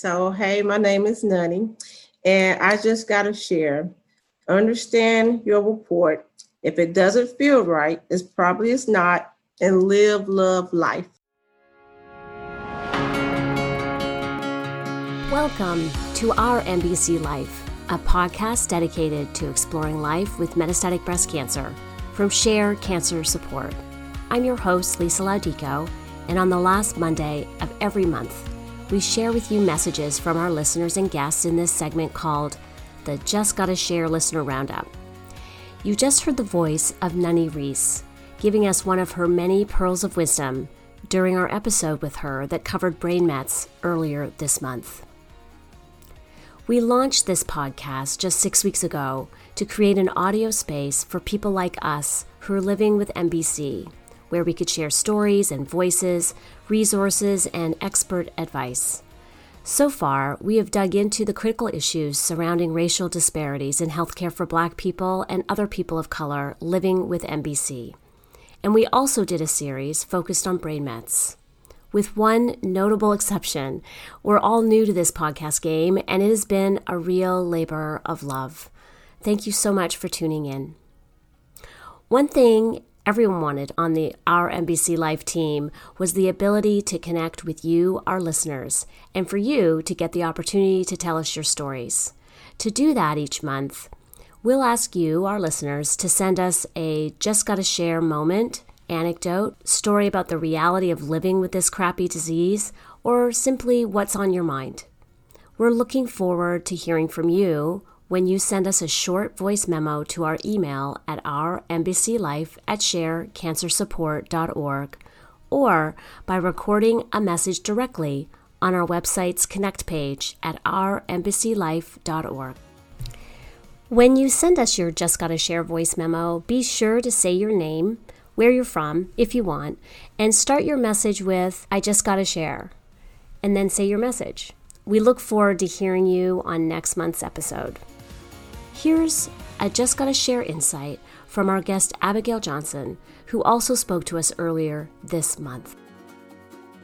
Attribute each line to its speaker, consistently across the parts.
Speaker 1: So, hey, my name is Nunny, and I just got to share. Understand your report. If it doesn't feel right, it's probably it's not, and live, love, life.
Speaker 2: Welcome to Our MBC Life, a podcast dedicated to exploring life with metastatic breast cancer from Share Cancer Support. I'm your host, Lisa Laudico, and on the last Monday of every month, we share with you messages from our listeners and guests in this segment called the Just Gotta Share Listener Roundup. You just heard the voice of Nunny Reese, giving us one of her many pearls of wisdom during our episode with her that covered brain mets earlier this month. We launched this podcast just six weeks ago to create an audio space for people like us who are living with MBC, where we could share stories and voices, resources, and expert advice. So far, we have dug into the critical issues surrounding racial disparities in healthcare for Black people and other people of color living with MBC. And we also did a series focused on brain mets with one notable exception. We're all new to this podcast game, and it has been a real labor of love. Thank you so much for tuning in. One thing everyone wanted on the Our MBC Life team was the ability to connect with you, our listeners, and for you to get the opportunity to tell us your stories. To do that each month, we'll ask you, our listeners, to send us a just gotta share moment anecdote, story about the reality of living with this crappy disease, or simply what's on your mind. We're looking forward to hearing from you when you send us a short voice memo to our email at ourmbclife at sharecancersupport.org or by recording a message directly on our website's Connect page at ourmbclife.org. When you send us your Just Gotta Share voice memo, be sure to say your name, where you're from, if you want, and start your message with, I just got to share, and then say your message. We look forward to hearing you on next month's episode. Here's a Just Gotta Share insight from our guest Abigail Johnston, who also spoke to us earlier this month.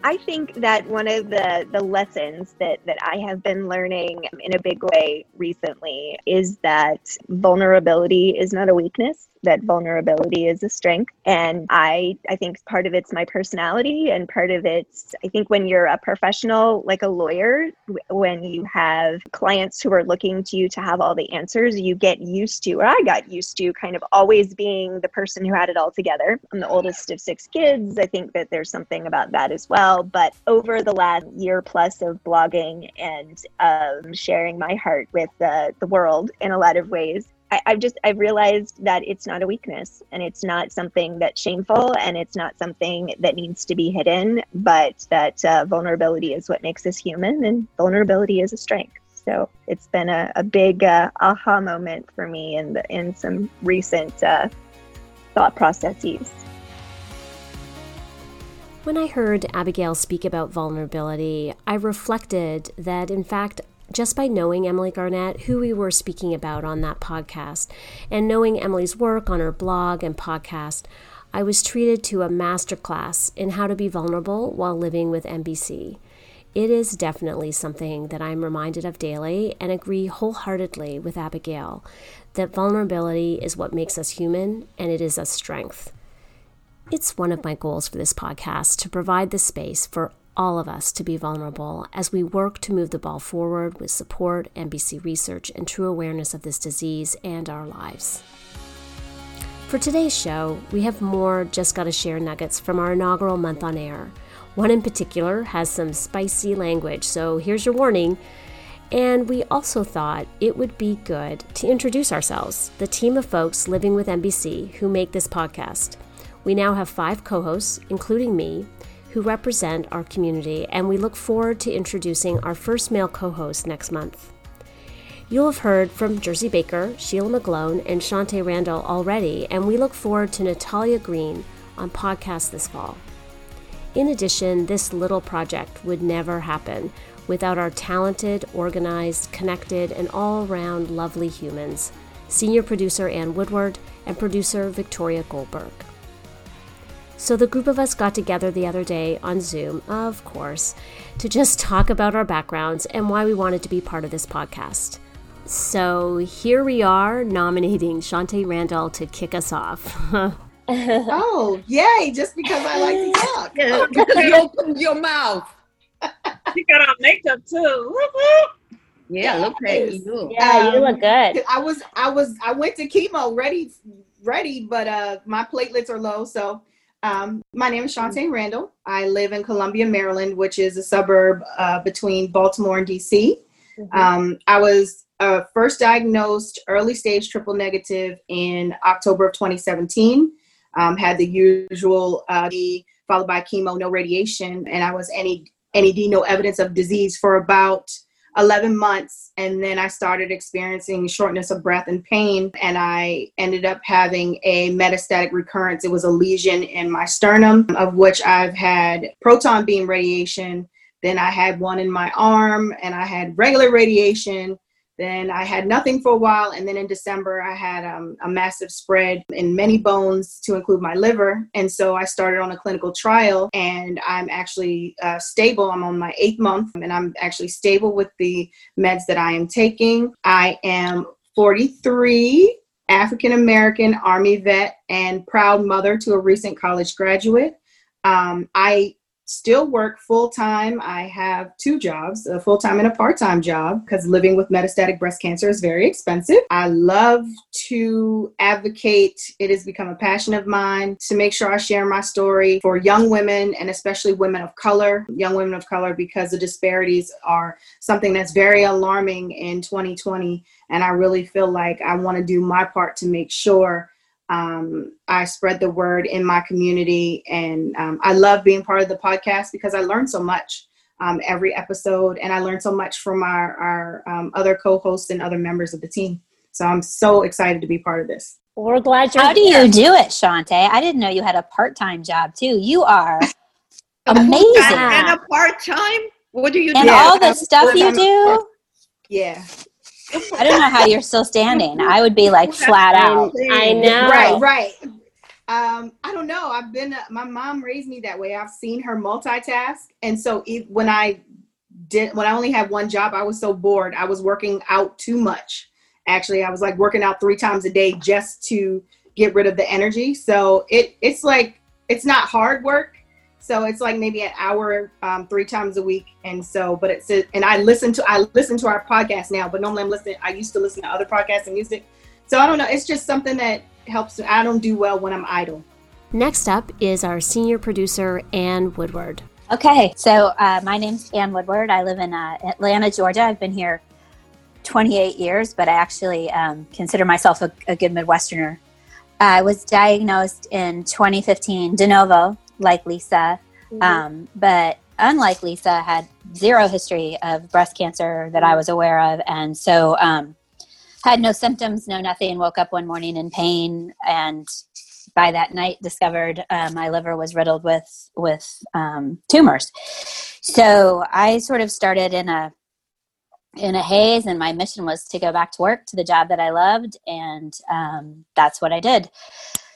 Speaker 3: I think that one of the, the lessons that, that I have been learning in a big way recently is that vulnerability is not a weakness that vulnerability is a strength. And i i think part of it's my personality and part of it's i think when you're a professional like a lawyer when you have clients who are looking to you to have all the answers you get used to or i got used to kind of always being the person who had it all together. I'm the oldest of six kids. I think that there's something about that as well. But over the last year plus of blogging and um, sharing my heart with the, the world in a lot of ways I, have just I've realized that it's not a weakness and it's not something that's shameful and it's not something that needs to be hidden, but that uh, vulnerability is what makes us human and vulnerability is a strength. So it's been a, a big uh, aha moment for me in the, in some recent uh, thought processes.
Speaker 2: When I heard Abigail speak about vulnerability, I reflected that in fact just by knowing Emily Garnett, who we were speaking about on that podcast, and knowing Emily's work on her blog and podcast, I was treated to a masterclass in how to be vulnerable while living with MBC. It is definitely something that I'm reminded of daily and agree wholeheartedly with Abigail that vulnerability is what makes us human and it is a strength. It's one of my goals for this podcast to provide the space for all of us to be vulnerable as we work to move the ball forward with support, MBC research, and true awareness of this disease and our lives. For today's show, we have more Just Gotta Share nuggets from our inaugural month on air. One in particular has some spicy language, so here's your warning. And we also thought it would be good to introduce ourselves, the team of folks living with MBC who make this podcast. We now have five co hosts, including me, who represent our community, and we look forward to introducing our first male co host next month. You'll have heard from Jersey Baker, Sheila McGlone, and Shante Randall already, and we look forward to Natalia Green on podcast this fall. In addition, this little project would never happen without our talented, organized, connected, and all round lovely humans senior producer Ann Woodward and producer Victoria Goldberg.
Speaker 4: So the group of us got together the other day on Zoom, of course, to just talk about our backgrounds and why we wanted to be part of this podcast. So here we are nominating Shantae Randall to kick us off.
Speaker 5: oh, yay, just because I like to talk.
Speaker 6: Yeah, because you opened your mouth.
Speaker 7: you got on makeup too.
Speaker 6: Yeah, look at you.
Speaker 3: Yeah, you look good.
Speaker 5: I was I was I went to chemo ready ready, but uh my platelets are low. So um my name is Shantae Randall. I live in Columbia, Maryland, which is a suburb uh, between Baltimore and DC.
Speaker 3: Mm-hmm.
Speaker 5: Um, I was uh, first diagnosed early stage triple negative in October of 2017. Um, had the usual uh, followed by chemo, no radiation, and I was any NED, no evidence of disease for about 11 months. And then I started experiencing shortness of breath and pain. And I ended up having a metastatic recurrence. It was a lesion in my sternum, of which I've had proton beam radiation. Then I had one in my arm, and I had regular radiation. Then I had nothing for a while, and then in December I had um, a massive spread in many bones to include my liver, and so I started on a clinical trial, and I'm actually uh, stable. I'm on my eighth month, and I'm actually stable with the meds that I am taking. I am 43, African American Army vet, and proud mother to a recent college graduate. Um, I still work full time. I have two jobs, a full time and a part time job, because living with metastatic breast cancer is very expensive. I love to advocate, it has become a passion of mine to make sure I share my story for young women and especially women of color, young women of color, because the disparities are something that's very alarming in 2020. And I really feel like I want to do my part to make sure um, I spread the word in my community, and um, I love being part of the podcast because I learn so much um, every episode, and I learn so much from our, our um, other co-hosts and other members of the team. So I'm so excited to be part of this.
Speaker 3: We're glad you're
Speaker 8: How do
Speaker 3: here.
Speaker 8: you do it, Shantae? I didn't know you had a part-time job too. You are amazing.
Speaker 6: And, and a part time. What do you
Speaker 8: And
Speaker 6: do?
Speaker 5: Yeah,
Speaker 8: all the stuff you do.
Speaker 5: Yeah,
Speaker 8: I don't know how you're still standing. I would be like flat out.
Speaker 4: I know.
Speaker 5: right, right. Um, I don't know. I've been. My mom raised me that way. I've seen her multitask, and so if, when I did, when I only had one job, I was so bored. I was working out too much. Actually, I was like working out three times a day just to get rid of the energy. So it it's like it's not hard work. So it's like maybe an hour um, three times a week, and so but it's and I listen to I listen to our podcast now, but normally I'm listening. I used to listen to other podcasts and music, so I don't know. It's just something that helps. I don't do well when I'm idle.
Speaker 4: Next up is our senior producer, Anne Woodward.
Speaker 8: Okay, so uh, my name's Anne Woodward. I live in uh, Atlanta, Georgia. I've been here 28 years, but I actually um, consider myself a, a good Midwesterner. I was diagnosed in 2015 de novo, like Lisa, um, but unlike Lisa, had zero history of breast cancer that I was aware of, and so um, had no symptoms, no nothing. Woke up one morning in pain, and by that night discovered uh, my liver was riddled with with um, tumors. So I sort of started in a in a haze, and my mission was to go back to work to the job that I loved, and um, that's what I did.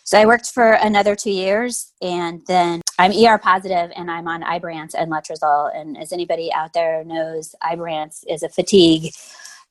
Speaker 8: So I worked for another two years, and then I'm ER positive, and I'm on Ibrance and Letrozole. And as anybody out there knows, Ibrance is a fatigue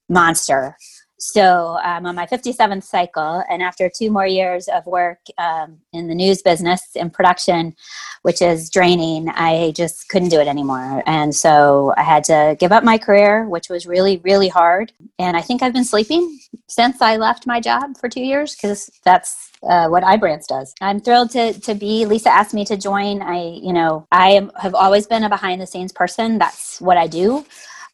Speaker 8: monster. So I'm on my 57th cycle, and after two more years of work um, in the news business in production, which is draining, I just couldn't do it anymore. And so I had to give up my career, which was really, really hard. And I think I've been sleeping since I left my job for two years because that's uh, what Ibrance does. I'm thrilled to, to be. Lisa asked me to join. I, you know, I am, have always been a behind the scenes person. That's what I do.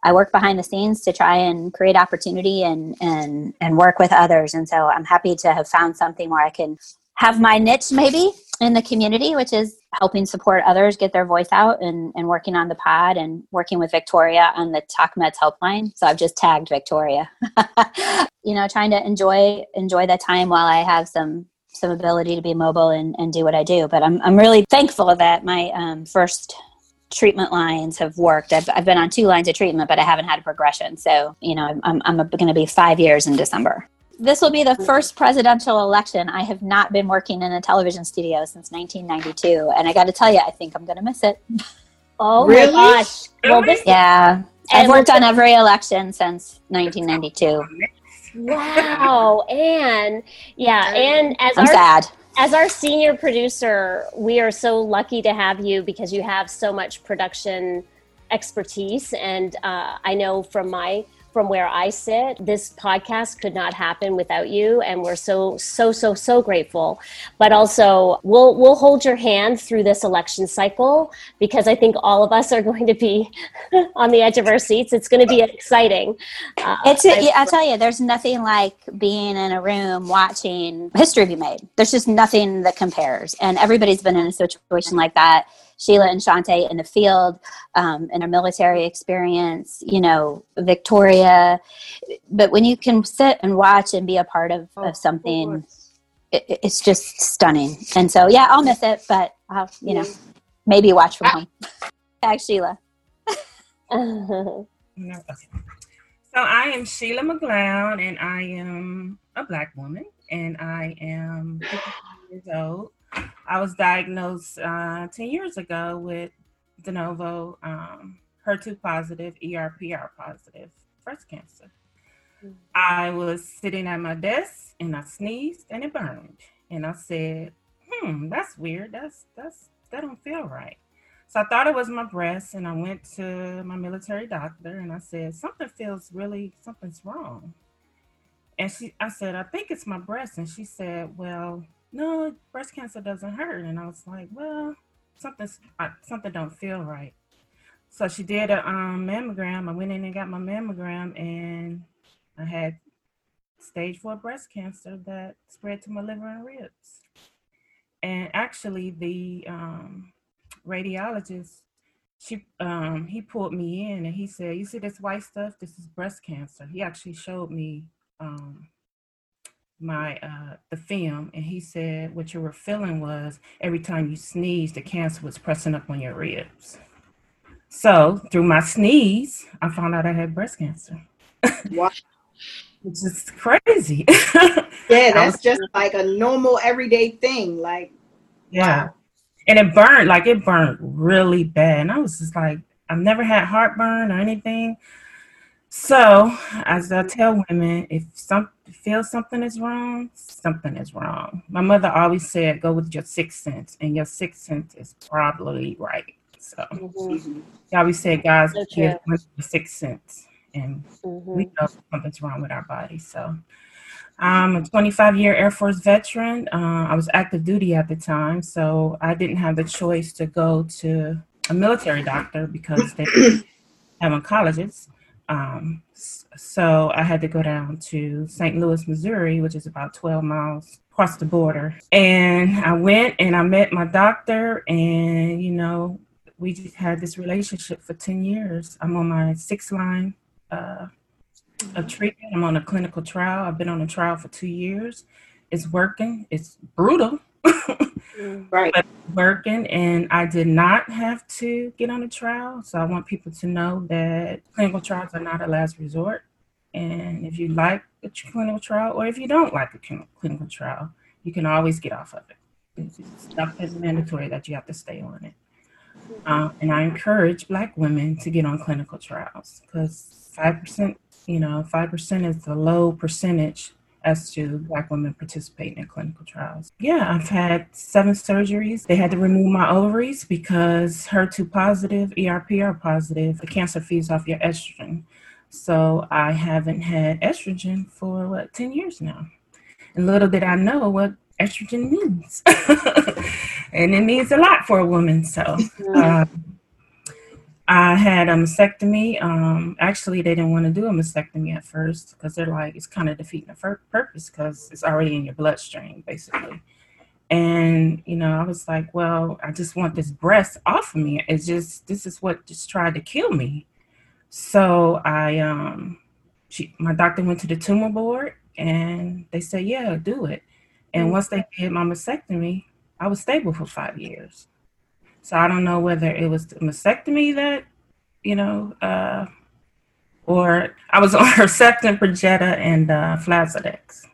Speaker 8: I work behind the scenes to try and create opportunity and and and work with others. And so I'm happy to have found something where I can have my niche maybe in the community, which is helping support others get their voice out and, and working on the pod and working with Victoria on the Talk Meds helpline. So I've just tagged Victoria. you know, trying to enjoy enjoy the time while I have some some ability to be mobile and, and do what I do. But I'm I'm really thankful that my um, first treatment lines have worked. I've, I've been on two lines of treatment, but I haven't had a progression. So, you know, I'm, I'm going to be five years in December. This will be the mm-hmm. first presidential election. I have not been working in a television studio since 1992, and I got to tell you, I think I'm going to miss it.
Speaker 4: Oh
Speaker 5: Really?
Speaker 4: my gosh. Well,
Speaker 7: Really?
Speaker 8: Yeah, I've worked on every election since 1992.
Speaker 4: wow. And yeah, and as
Speaker 8: I'm
Speaker 4: our
Speaker 8: sad.
Speaker 4: As our senior producer, we are so lucky to have you because you have so much production expertise. And uh, I know from my from where I sit, this podcast could not happen without you, and we're so so so so grateful. But also, we'll we'll hold your hand through this election cycle because I think all of us are going to be on the edge of our seats. It's going to be exciting. Uh,
Speaker 8: It's
Speaker 4: I-
Speaker 8: yeah, I tell you, there's nothing like being in a room watching history be made. There's just nothing that compares, and everybody's been in a situation like that. Sheila and Shante in the field, um, in a military experience, you know, Victoria. But when you can sit and watch and be a part of, of something, it, it's just stunning. And so, yeah, I'll miss it, but I'll, you know, maybe watch from home. Thanks, Sheila.
Speaker 7: No, okay. So I am Sheila McLeod, and I am a black woman, and I am 55 years old. I was diagnosed uh, 10 years ago with de novo um, HER2 positive, ERPR positive breast cancer. I was sitting at my desk and I sneezed and it burned. And I said, hmm, that's weird. That's that's that don't feel right. So I thought it was my breast, and I went to my military doctor and I said, something feels really, something's wrong. And she, I said, I think it's my breast. And she said, well, no, breast cancer doesn't hurt. And I was like, well, something's, something don't feel right. So she did a um, mammogram. I went in and got my mammogram, and I had stage four breast cancer that spread to my liver and ribs. And actually, the um, radiologist, she um, he pulled me in and he said, "You see this white stuff? This is breast cancer." He actually showed me um, my uh, the film, and he said, "What you were feeling was every time you sneezed, the cancer was pressing up on your ribs." So through my sneeze, I found out I had breast cancer,
Speaker 5: Wow.
Speaker 7: which is crazy.
Speaker 5: Yeah, that's just like a normal everyday thing. Like,
Speaker 7: Yeah. And it burned, like it burned really bad. And I was just like, I've never had heartburn or anything. So, as I tell women, if some feel something is wrong, something is wrong. My mother always said, go with your sixth sense, and your sixth sense is probably right. So,
Speaker 4: Mhm,
Speaker 7: she always said, guys,
Speaker 4: So
Speaker 7: give your sixth sense, and
Speaker 4: mhm.
Speaker 7: we know something's wrong with our body. So I'm a 25 year Air Force veteran. Uh, I was active duty at the time, so I didn't have the choice to go to a military doctor because they have oncologists. Um, so I had to go down to St. Louis, Missouri, which is about 12 miles across the border. And I went and I met my doctor, and you know, we just had this relationship for 10 years. I'm on my sixth line uh, of treatment. I'm on a clinical trial. I've been on a trial for two years. It's working. It's brutal,
Speaker 5: right.
Speaker 7: but working. And I did not have to get on a trial. So I want people to know that clinical trials are not a last resort. And if you like a clinical trial, or if you don't like a clinical trial, you can always get off of it. Not it's mandatory that you have to stay on it. Uh, and I encourage Black women to get on clinical trials because five percent, you know, five percent is the low percentage as to Black women participating in clinical trials. Yeah, I've had seven surgeries. They had to remove my ovaries because HER2 positive, ERPR positive, the cancer feeds off your estrogen. So I haven't had estrogen for what ten years now. And little did I know what estrogen means. and it means a lot for a woman. So uh, I had a mastectomy. Um, actually, they didn't want to do a mastectomy at first because they're like, it's kind of defeating the fir- purpose because it's already in your bloodstream, basically. And, you know, I was like, well, I just want this breast off of me. It's just, this is what just tried to kill me. So I, um, she, my doctor went to the tumor board and they said, yeah, do it. And once they did my mastectomy, I was stable for five years. So I don't know whether it was the mastectomy that, you know, uh, or I was on Herceptin, Perjeta, and uh, Faslodex.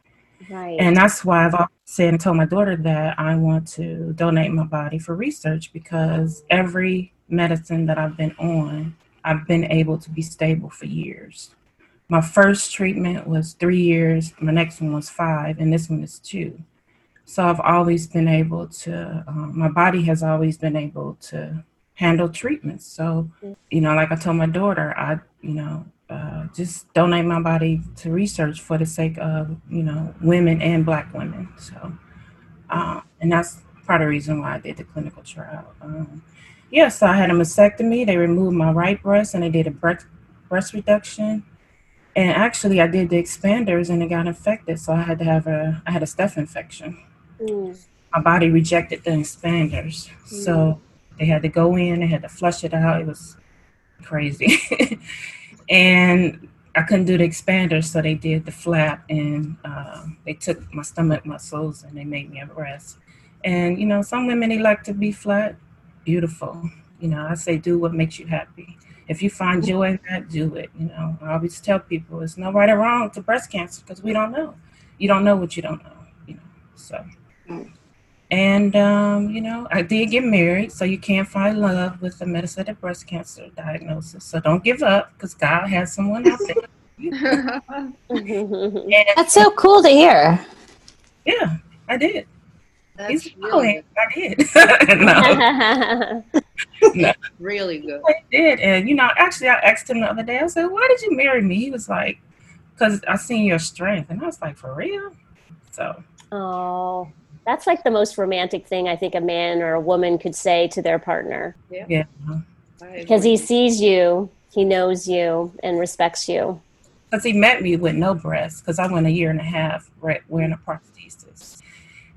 Speaker 2: Right.
Speaker 7: And that's why I've always said and told my daughter that I want to donate my body for research because every medicine that I've been on, I've been able to be stable for years. My first treatment was three years, my next one was five, and this one is two. So I've always been able to, um, my body has always been able to handle treatments. So, you know, like I told my daughter, I, you know, uh, just donate my body to research for the sake of you know women and black women. So um, and that's part of the reason why i did the clinical trial. Um, yes yeah, so i had a mastectomy. They removed my right breast and they did a breast, breast reduction. And actually i did the expanders and it got infected. So i had to have a i had a staph infection my body rejected the expanders mm. so they had to go in they had to flush it out it was crazy and I couldn't do the expander, so they did the flap, and uh, they took my stomach muscles and they made me a breast. And you know, some women they like to be flat, beautiful. You know, I say do what makes you happy. If you find joy in that, do it. You know, I always tell people it's no right or wrong to breast cancer because we don't know. You don't know what you don't know. You know, so. Mm. And, um, you know, I did get married, so you can't find love with a metastatic breast cancer diagnosis. So don't give up because God has someone out there.
Speaker 8: That's so cool to hear.
Speaker 7: Yeah, I did.
Speaker 6: That's He's really
Speaker 7: I did. no.
Speaker 6: no. Really good.
Speaker 7: I did. And, you know, actually, I asked him the other day, I said, why did you marry me? He was like, because I seen your strength. And I was like, for real? So.
Speaker 2: Oh that's like the most romantic thing I think a man or a woman could say to their partner.
Speaker 7: Yeah. yeah.
Speaker 2: Because he sees you, he knows you, and respects you.
Speaker 7: Because he met me with no breasts, because I went a year and a half wearing a prosthesis.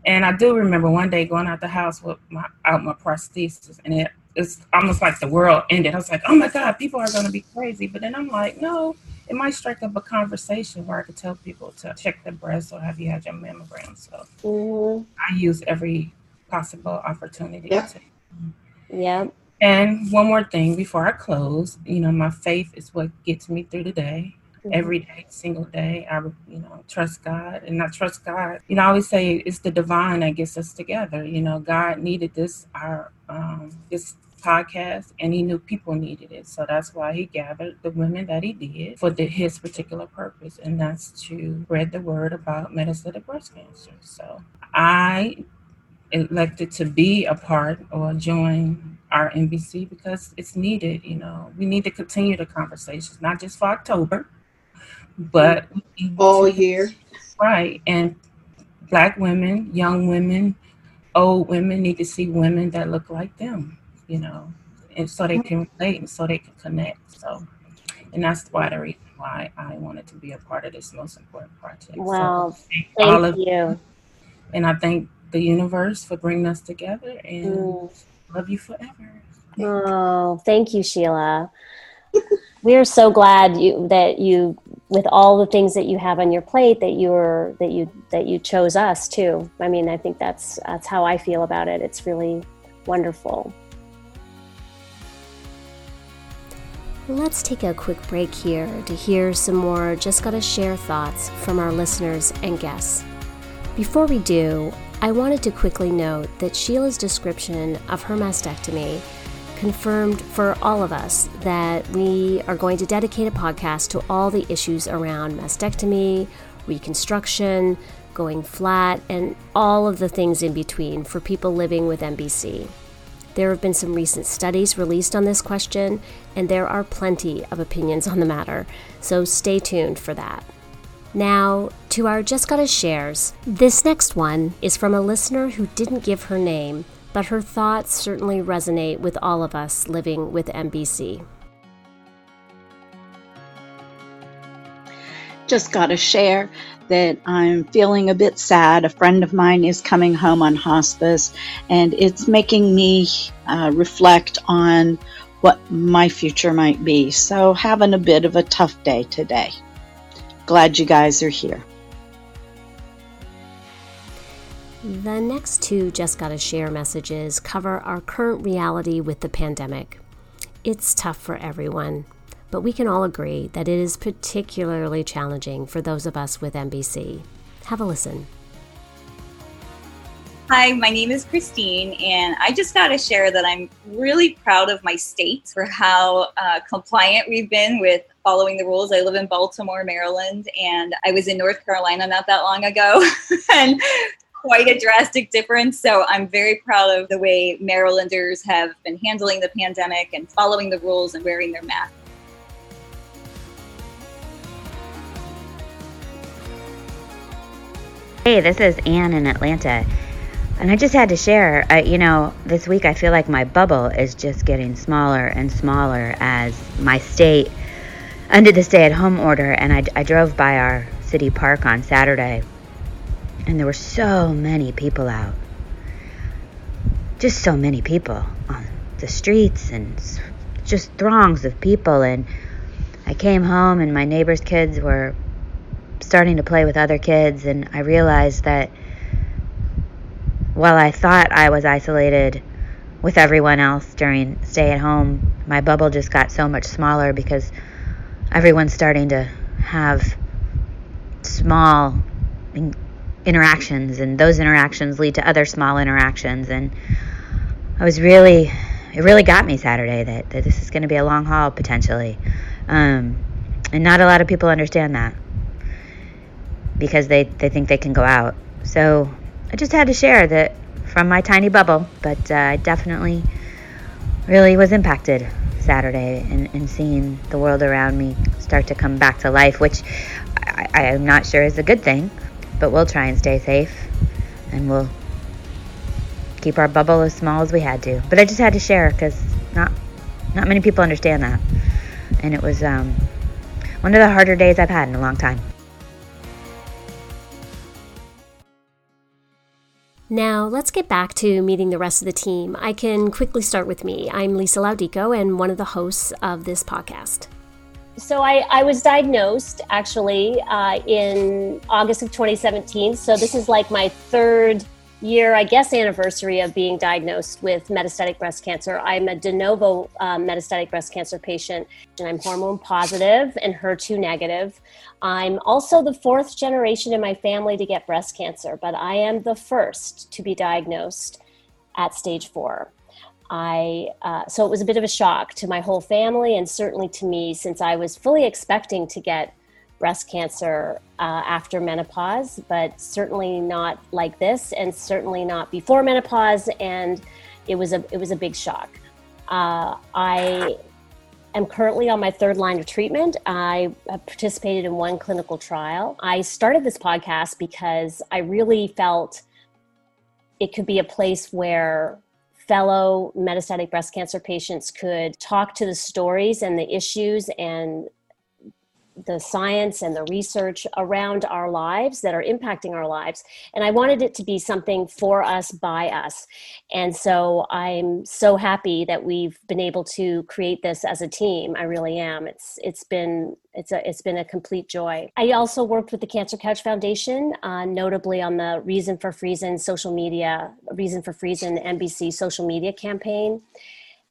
Speaker 7: And I do remember one day going out the house with my out my prosthesis, and it it's almost like the world ended. I was like, oh my God, people are going to be crazy. But then I'm like, no, it might strike up a conversation where I could tell people to check their breasts or have you had your mammogram. So mm-hmm. I use every possible opportunity.
Speaker 2: To, yeah.
Speaker 7: And one more thing before I close, you know, my faith is what gets me through the day. Mm-hmm. Every day, single day, I, you know, trust God and I trust God. You know, I always say it's the divine that gets us together. You know, God needed this, our, um, this podcast and he knew people needed it. So that's why he gathered the women that he did for the, his particular purpose, and that's to spread the word about metastatic breast cancer. So I elected to be a part or join our MBC because it's needed. You know, we need to continue the conversations, not just for October, but
Speaker 5: all year.
Speaker 7: Right. And black women, young women, old women need to see women that look like them you know, and so they can relate and so they can connect. So, and that's why the reason why I wanted to be a part of this most important project.
Speaker 2: Wow, so thank, thank all of you.
Speaker 7: And I thank the universe for bringing us together and mm. love you forever.
Speaker 2: Oh, thank you, Sheila. we are so glad you that you with all the things that you have on your plate that you're that you that you chose us too. I mean, I think that's that's how I feel about it. It's really wonderful. Let's take a quick break here to hear some more Just Gotta Share thoughts from our listeners and guests. Before we do, I wanted to quickly note that Sheila's description of her mastectomy confirmed for all of us that we are going to dedicate a podcast to all the issues around mastectomy, reconstruction, going flat, and all of the things in between for people living with MBC. There have been some recent studies released on this question, and there are plenty of opinions on the matter, so stay tuned for that. Now, to our Just Gotta Shares. This next one is from a listener who didn't give her name, but her thoughts certainly resonate with all of us living with MBC.
Speaker 9: Just gotta share that I'm feeling a bit sad. A friend of mine is coming home on hospice, and it's making me uh, reflect on what my future might be. So, having a bit of a tough day today. Glad you guys are here.
Speaker 2: The next two Just Gotta Share messages cover our current reality with the pandemic. It's tough for everyone
Speaker 4: but we can all agree that it is particularly challenging for those of us with MBC. Have a listen.
Speaker 10: Hi, my name is Christine, and I just got to share that I'm really proud of my state for how uh, compliant we've been with following the rules. I live in Baltimore, Maryland, and I was in North Carolina not that long ago, and quite a drastic difference. So I'm very proud of the way Marylanders have been handling the pandemic and following the rules and wearing their masks.
Speaker 11: Hey, this is Anne in Atlanta. And I just had to share, uh, you know, this week I feel like my bubble is just getting smaller and smaller as my state under the stay at home order. And I, I drove by our city park on Saturday, and there were so many people out. Just so many people on the streets and just throngs of people. And I came home, and my neighbor's kids were starting to play with other kids, and I realized that while I thought I was isolated with everyone else during stay at home, my bubble just got so much smaller because everyone's starting to have small interactions, and those interactions lead to other small interactions. And I was really, it really got me Saturday that, that this is going to be a long haul potentially. Um, and not a lot of people understand that because they, they think they can go out. So I just had to share that from my tiny bubble, but uh, I definitely really was impacted Saturday in, in seeing the world around me start to come back to life, which I, I am not sure is a good thing, but we'll try and stay safe and we'll keep our bubble as small as we had to. But I just had to share because not not many people understand that, and it was um, one of the harder days I've had in a long time.
Speaker 4: Now, let's get back to meeting the rest of the team. I can quickly start with me. I'm Lisa Laudico and one of the hosts of this podcast.
Speaker 2: So, I, I was diagnosed actually uh, in August of 2017. So, this is like my third year, I guess, anniversary of being diagnosed with metastatic breast cancer. I'm a de novo um, metastatic breast cancer patient, and I'm hormone positive and HER2 negative. I'm also the fourth generation in my family to get breast cancer, but I am the first to be diagnosed at stage four. I uh, so it was a bit of a shock to my whole family and certainly to me since I was fully expecting to get breast cancer uh, after menopause, but certainly not like this, and certainly not before menopause. And it was a it was a big shock. Uh, I am currently on my third line of treatment. I participated in one clinical trial. I started this podcast because I really felt it could be a place where fellow metastatic breast cancer patients could talk to the stories and the issues and the science and the research around our lives that are impacting our lives. And i wanted it to be something for us by us. And so i'm so happy that we've been able to create this as a team. I really am. It's it's been it's a it's been a complete joy. I also worked with the cancer couch foundation uh, notably on the reason for Friesen social media reason for Friesen nbc social media campaign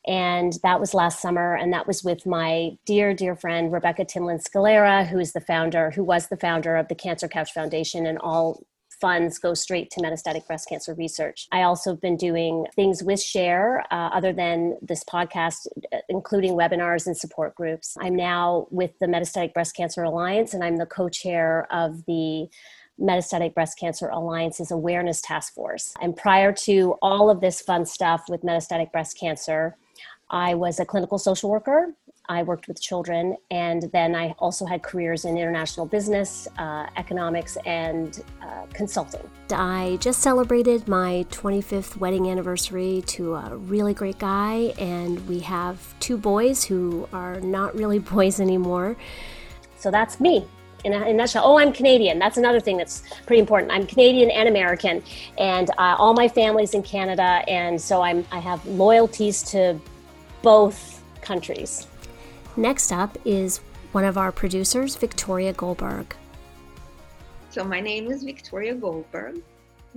Speaker 2: and that was last summer and that was with my dear dear friend rebecca timlin scalera who is the founder who was the founder of the cancer couch foundation and all funds go straight to metastatic breast cancer research. I also have been doing things with Share, uh, other than this podcast, including webinars and support groups. I'm now with the Metastatic Breast Cancer Alliance, and I'm the co chair of the Metastatic Breast Cancer Alliance's Awareness Task Force. And prior to all of this fun stuff with metastatic breast cancer, I was a clinical social worker. I worked with children, and then I also had careers in international business, uh, economics, and uh, consulting.
Speaker 4: I just celebrated my 25th wedding anniversary to a really great guy, and we have two boys who are not really boys anymore.
Speaker 2: So that's me in a, in a, nutshell. Oh, I'm Canadian. That's another thing that's pretty important. I'm Canadian and American, and uh, all my family's in Canada, and so I'm I have loyalties to both countries.
Speaker 4: Next up is one of our producers, Victoria Goldberg.
Speaker 6: So, my name is Victoria Goldberg.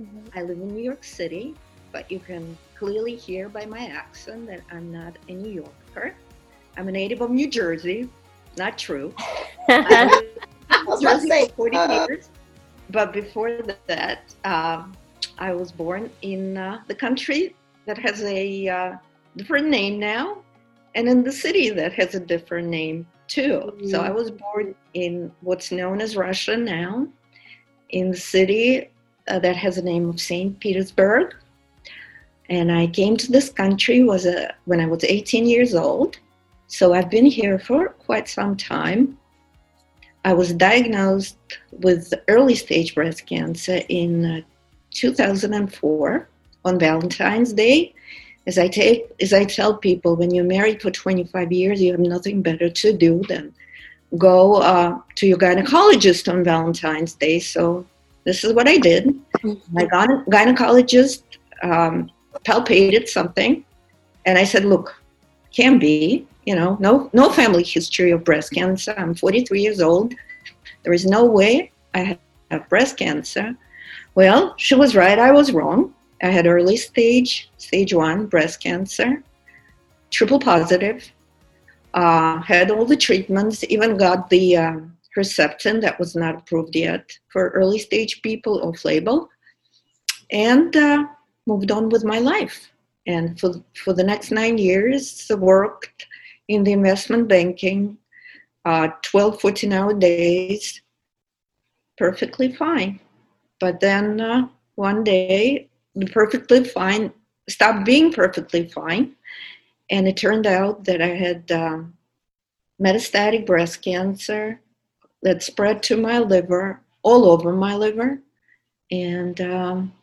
Speaker 6: Mm-hmm. I live in New York City, but you can clearly hear by my accent that I'm not a New Yorker. I'm a native of New Jersey, not true. I was
Speaker 1: about to say,
Speaker 6: 40
Speaker 1: uh,
Speaker 6: years. But before that, um, I was born in uh, the country that has a uh, different name now, and in the city that has a different name too. So I was born in what's known as Russia now, in the city uh, that has the name of St. Petersburg. And I came to this country was a, when I was 18 years old. So I've been here for quite some time. I was diagnosed with early stage breast cancer in uh, 2004 on Valentine's Day. As I take, as I tell people, when you're married for 25 years, you have nothing better to do than go uh, to your gynecologist on Valentine's Day. So this is what I did. My gyne- gynecologist um, palpated something, and I said, "Look, can be, you know, no no family history of breast cancer. I'm 43 years old. There is no way I have breast cancer." Well, she was right. I was wrong. I had early stage, stage one breast cancer, triple positive. Uh, had all the treatments, even got the uh, Herceptin that was not approved yet for early stage people off label, and uh, moved on with my life. And for, for the next nine years, worked in the investment banking, uh, 12, 14 hour days, perfectly fine. But then uh, one day, perfectly fine stopped being perfectly fine. And it turned out that I had um, metastatic breast cancer that spread to my liver, all over my liver. And um,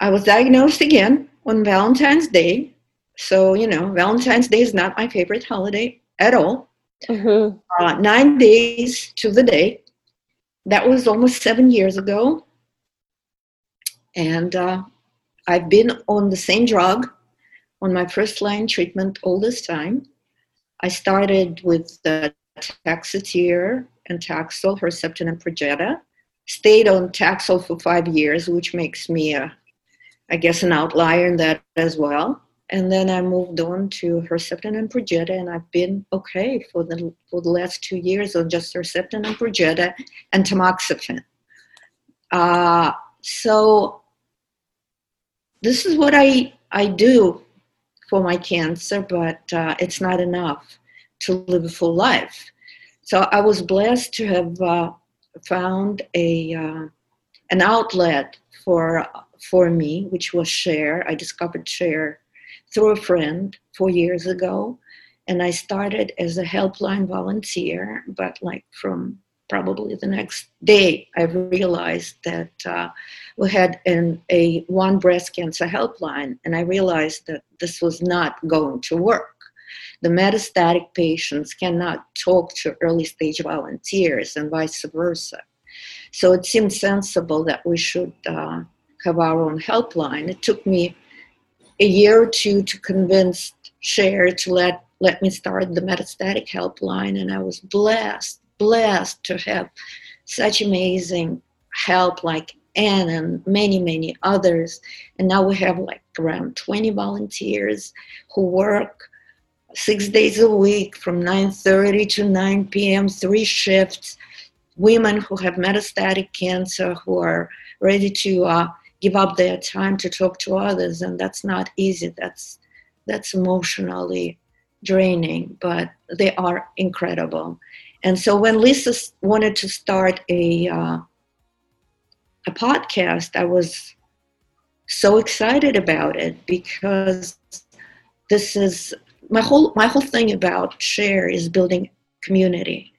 Speaker 6: I was diagnosed again on Valentine's Day. So, you know, Valentine's Day is not my favorite holiday at all.
Speaker 2: Mhm.
Speaker 6: Uh, nine days to the day. That was almost seven years ago. And uh, I've been on the same drug on my first line treatment all this time. I started with the Taxotere and Taxol, Herceptin, and Perjeta. Stayed on Taxol for five years, which makes me, a, I guess, an outlier in that as well. And then I moved on to Herceptin and Perjeta, and I've been okay for the for the last two years on just Herceptin and Perjeta and tamoxifen. Uh, so this is what I I do for my cancer, but uh, it's not enough to live a full life. So I was blessed to have uh, found a uh, an outlet for for me, which was Share. I discovered Share through a friend four years ago, and I started as a helpline volunteer. But like from probably the next day, I realized that uh, we had an, a one breast cancer helpline, and I realized that this was not going to work the metastatic patients cannot talk to early stage volunteers and vice versa. So it seemed sensible that we should uh, have our own helpline. It took me a year or two to convince Share to let, let me start the metastatic helpline, and I was blessed, blessed to have such amazing help like Anne and many, many others. And now we have like around 20 volunteers who work six days a week from 9.30 to 9 p.m three shifts. Women who have metastatic cancer who are ready to uh, give up their time to talk to others. And that's not easy. That's that's emotionally draining but they are incredible. And so when lisa wanted to start a uh, a podcast i was so excited about it because this is my whole my whole thing about share is building community.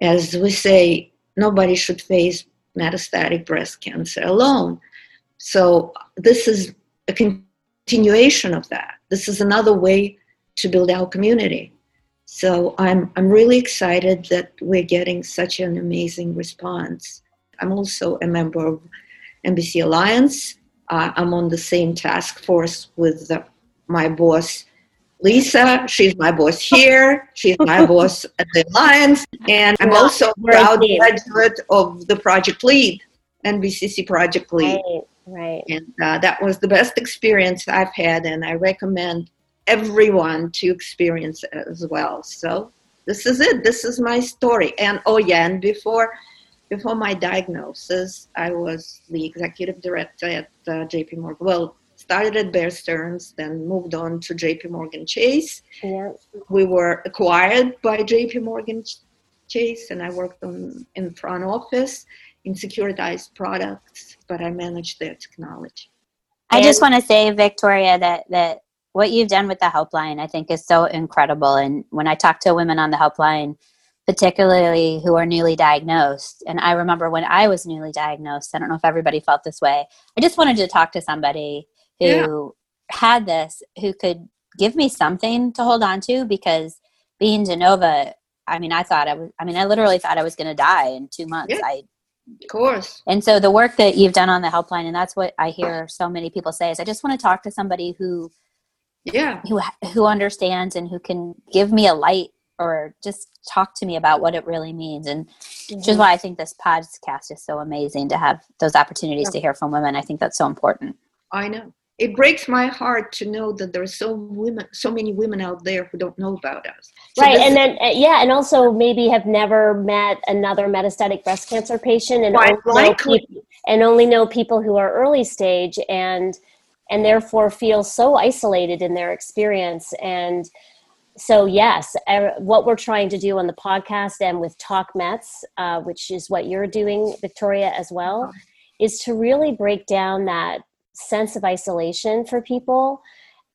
Speaker 6: As we say nobody should face metastatic breast cancer alone. So this is a continuation of that. This is another way to build our community. So i'm i'm really excited that we're getting such an amazing response i'm also a member of MBC alliance uh, i'm on the same task force with the, my boss Lisa, she's my boss here. She's my boss at the Alliance. And I'm also a proud graduate of the Project Lead, NBCC Project Lead.
Speaker 2: Right, right.
Speaker 6: And uh, that was the best experience I've had, and I recommend everyone to experience it as well. So this is it. This is my story. And oh yeah, and before before my diagnosis, I was the executive director at uh, J.P. Morgan. Well, started at Bear Stearns, then moved on to J.P. Morgan Chase.
Speaker 2: Yeah.
Speaker 6: We were acquired by J.P. Morgan Chase, and I worked on in front office in securitized products, but I managed their technology.
Speaker 8: I just want to say, Victoria, that that what you've done with the helpline, I think, is so incredible. And when I talk to women on the helpline, particularly who are newly diagnosed, and I remember when I was newly diagnosed, I don't know if everybody felt this way. I just wanted to talk to somebody who yeah. had this, who could give me something to hold on to, because being de novo, I mean, I thought I was. I mean, I literally thought I was going to die in two months.
Speaker 6: Yeah.
Speaker 8: I
Speaker 6: of course.
Speaker 8: And so the work that you've done on the helpline, and that's what I hear so many people say is, I just want to talk to somebody who,
Speaker 6: yeah,
Speaker 8: who who understands and who can give me a light or just talk to me about what it really means. And mm-hmm. which is why I think this podcast is so amazing to have those opportunities yeah. to hear from women. I think that's so important.
Speaker 6: I know it breaks my heart to know that there's so women so many women out there who don't know about us
Speaker 2: so right and then uh, yeah and also maybe have never met another metastatic breast cancer patient and only, know people, and only know people who are early stage and and therefore feel so isolated in their experience and so yes er, what we're trying to do on the podcast and with talk mets uh, which is what you're doing victoria as well uh-huh. is to really break down that sense of isolation for people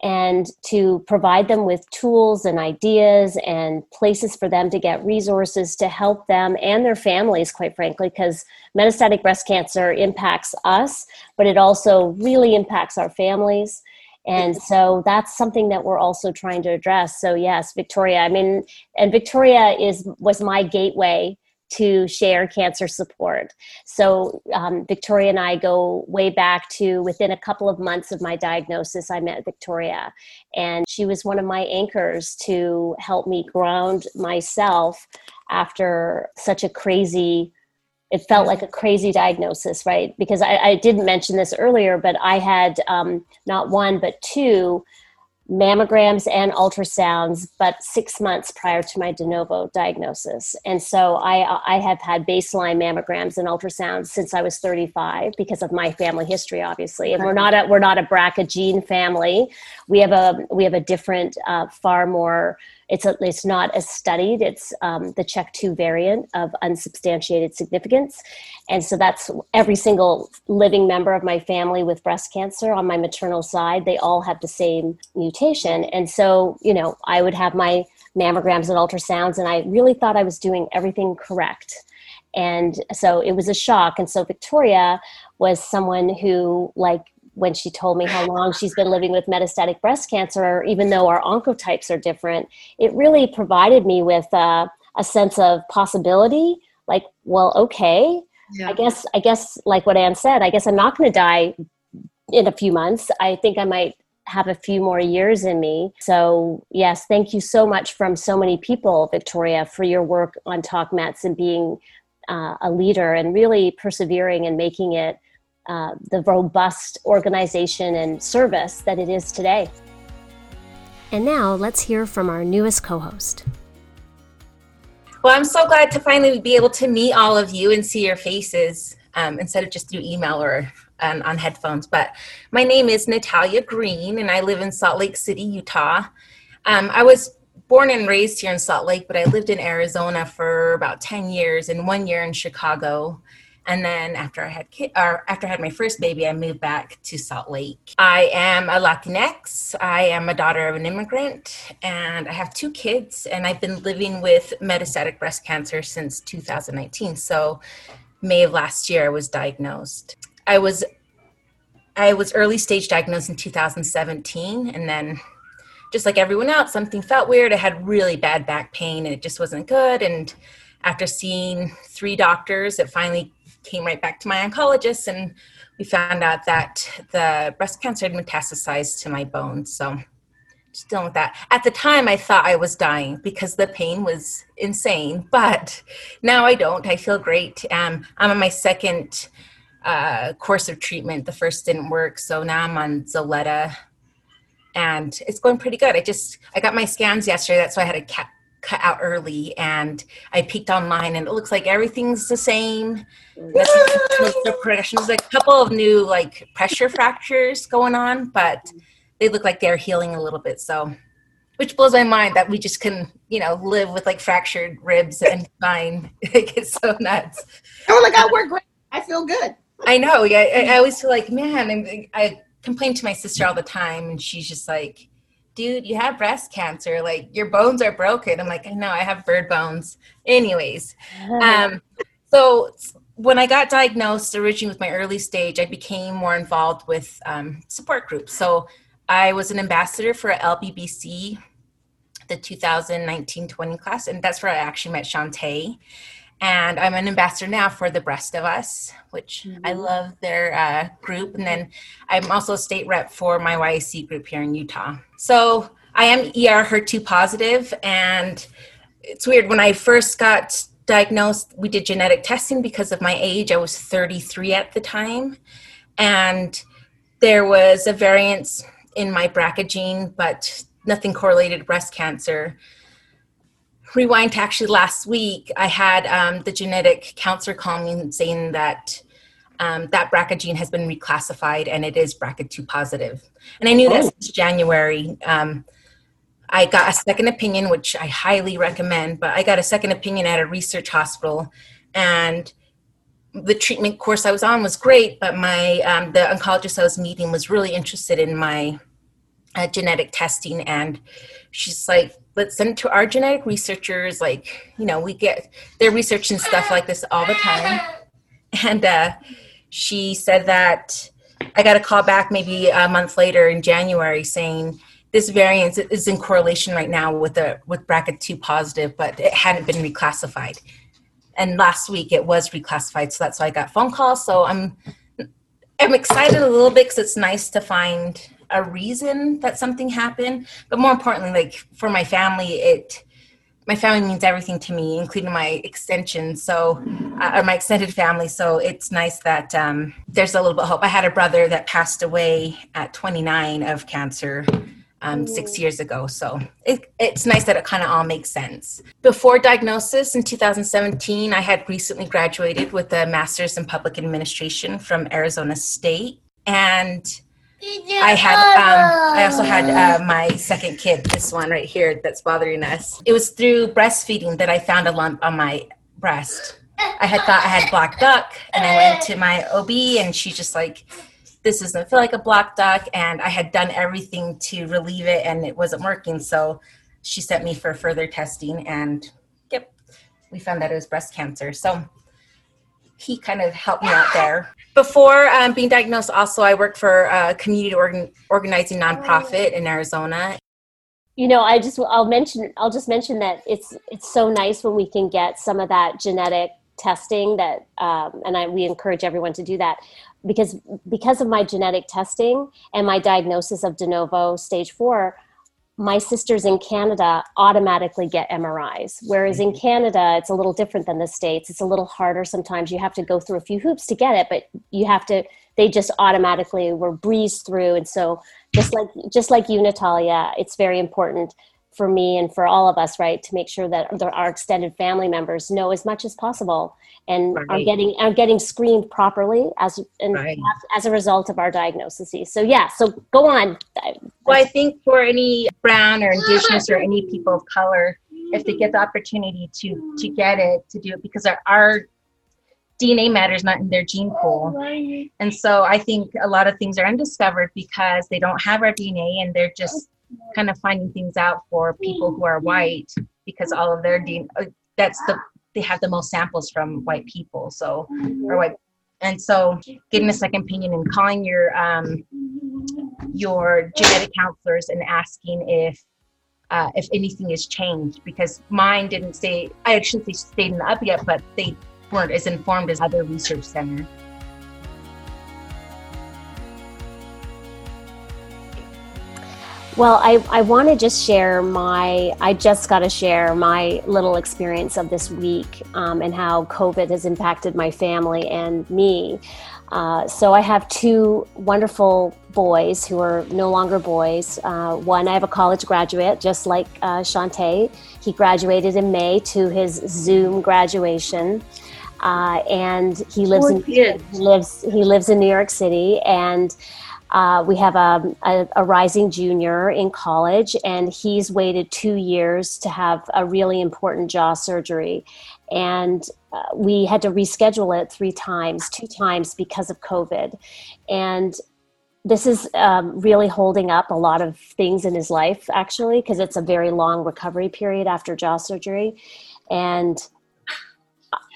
Speaker 2: and to provide them with tools and ideas and places for them to get resources to help them and their families, quite frankly, because metastatic breast cancer impacts us, but it also really impacts our families. And so that's something that we're also trying to address. So yes, Victoria, I mean, and Victoria is was my gateway to share cancer support. So, um, Victoria and I go way back to within a couple of months of my diagnosis, I met Victoria, and she was one of my anchors to help me ground myself after such a crazy it felt like a crazy diagnosis, right? Because I, I didn't mention this earlier, but I had um, not one, but two mammograms and ultrasounds, but six months prior to my de novo diagnosis. And so I, I have had baseline mammograms and ultrasounds since I was 35 because of my family history, obviously. And we're not a, we're not a BRCA gene family. We have a, we have a different, uh, far more it's, a, it's not as studied. It's um, the CHEK2 variant of unsubstantiated significance. And so that's every single living member of my family with breast cancer on my maternal side, they all have the same mutation. And so, you know, I would have my mammograms and ultrasounds, and I really thought I was doing everything correct. And so it was a shock. And so Victoria was someone who, like when she told me how long she's been living with metastatic breast cancer, even though our oncotypes are different, it really provided me with uh, a sense of possibility. Like, well, okay, yeah. I guess, I guess, like what Anne said, I guess I'm not going to die in a few months. I think I might have a few more years in me. So, yes, thank you so much from so many people, Victoria, for your work on Talk Mets and being uh, a leader and really persevering and making it uh, the robust organization and service that it is today.
Speaker 4: And now let's hear from our newest co host.
Speaker 12: Well, I'm so glad to finally be able to meet all of you and see your faces um, instead of just through email or um, on headphones. But my name is Natalia Green, and I live in Salt Lake City, Utah. Um, I was born and raised here in Salt Lake, but I lived in Arizona for about 10 years and one year in Chicago. And then after I had or after I had my first baby, I moved back to Salt Lake. I am a Latinx. I am a daughter of an immigrant, and I have two kids. And I've been living with metastatic breast cancer since 2019. So, May of last year, I was diagnosed. I was I was early stage diagnosed in 2017, and then just like everyone else, something felt weird. I had really bad back pain, and it just wasn't good. And after seeing three doctors, it finally came right back to my oncologist and we found out that the breast cancer had metastasized to my bones. So just dealing with that. At the time, I thought I was dying because the pain was insane, but now I don't. I feel great. Um, I'm on my second uh, course of treatment. The first didn't work, so now I'm on Zoletta, and it's going pretty good. I just I got my scans yesterday. That's why I had a cat cut out early and I peeked online and it looks like everything's the same. Mm. the progression. There's a couple of new like pressure fractures going on, but they look like they're healing a little bit. So, which blows my mind that we just can, you know, live with like fractured ribs and fine. it's so nuts.
Speaker 5: Oh, like I work great. I feel good.
Speaker 12: I know. Yeah, I, I always feel like, man, I, I complain to my sister all the time, and she's just like, dude, you have breast cancer. Like your bones are broken. I'm like, I know, I have bird bones. Anyways, um, so when I got diagnosed originally with my early stage, I became more involved with um, support groups. So I was an ambassador for LBBC, the 2019-20 class, and that's where I actually met Shantae and I'm an ambassador now for the Breast of Us, which mm-hmm. I love their uh, group. And then I'm also a state rep for my YAC group here in Utah. So I am ER HER2 positive, and it's weird. When I first got diagnosed, we did genetic testing because of my age. I was 33 at the time, and there was a variance in my BRCA gene, but nothing correlated breast cancer rewind to actually last week, I had um, the genetic counselor call me saying that um, that BRCA gene has been reclassified and it is BRCA2 positive. And I knew oh. that since January. Um, I got a second opinion, which I highly recommend, but I got a second opinion at a research hospital. And the treatment course I was on was great, but my um, the oncologist I was meeting was really interested in my uh, genetic testing, and she's like, let's send it to our genetic researchers. Like, you know, we get they're researching stuff like this all the time. And uh, she said that I got a call back maybe a month later in January saying this variance is in correlation right now with the with BRCA2 positive, but it hadn't been reclassified. And last week it was reclassified, so that's why I got phone calls. So I'm I'm excited a little bit because it's nice to find a reason that something happened but more importantly like for my family it my family means everything to me including my extension so uh, or my extended family so it's nice that um, there's a little bit of hope i had a brother that passed away at 29 of cancer um, six years ago. So it, it's nice that it kind of all makes sense. Before diagnosis in 2017, I had recently graduated with a master's in public administration from Arizona State. And I had, um, I also had uh, my second kid, this one right here that's bothering us. It was through breastfeeding that I found a lump on my breast. I had thought I had blocked duct, and I went to my OB, and she just like, this doesn't feel like a blocked duct. And I had done everything to relieve it, and it wasn't working. So she sent me for further testing, and yep, we found that it was breast cancer. So he kind of helped me out there. Before um, being diagnosed, also I worked for a community organ- organizing nonprofit in Arizona.
Speaker 2: You know, I just I'll mention I'll just mention that it's it's so nice when we can get some of that genetic testing that um, and I, we encourage everyone to do that because because of my genetic testing and my diagnosis of de novo stage four my sisters in Canada automatically get MRIs. Whereas in mm-hmm. Canada, it's a little different than the States. It's a little harder sometimes. You have to go through a few hoops to get it, but you have to, they just automatically were breezed through. And so just like, just like you, Natalia, it's very important for me and for all of us, right, to make sure that our extended family members know as much as possible and right. are getting are getting screened properly as and right. as, as, a result of our diagnoses. So yeah, so go on.
Speaker 12: Well, I think for any brown or indigenous or any people of color, if they get the opportunity to to get it, to do it, because our, our DNA matters not in their gene pool. And so I think a lot of things are undiscovered because they don't have our DNA and they're just kind of finding things out for people who are white because all of their DNA, uh, that's the, they have the most samples from white people. So, or white. And so getting a second opinion and calling your, um, your genetic counselors and asking if uh, if anything has changed because mine didn't say I say stayed in the up yet, but they weren't as informed as other research center.
Speaker 2: Well, I, I want to just share my, I just got to share my little experience of this week um, and how COVID has impacted my family and me. Uh, so I have two wonderful boys who are no longer boys. Uh, one, I have a college graduate, just like uh, Shantae. He graduated in May to his Zoom graduation. Uh, and he lives in he lives he lives in New York City, and uh, we have a, a, a, rising junior in college, and he's waited two years to have a really important jaw surgery, and uh, we had to reschedule it three times, two times because of COVID, and this is um, really holding up a lot of things in his life actually because it's a very long recovery period after jaw surgery. And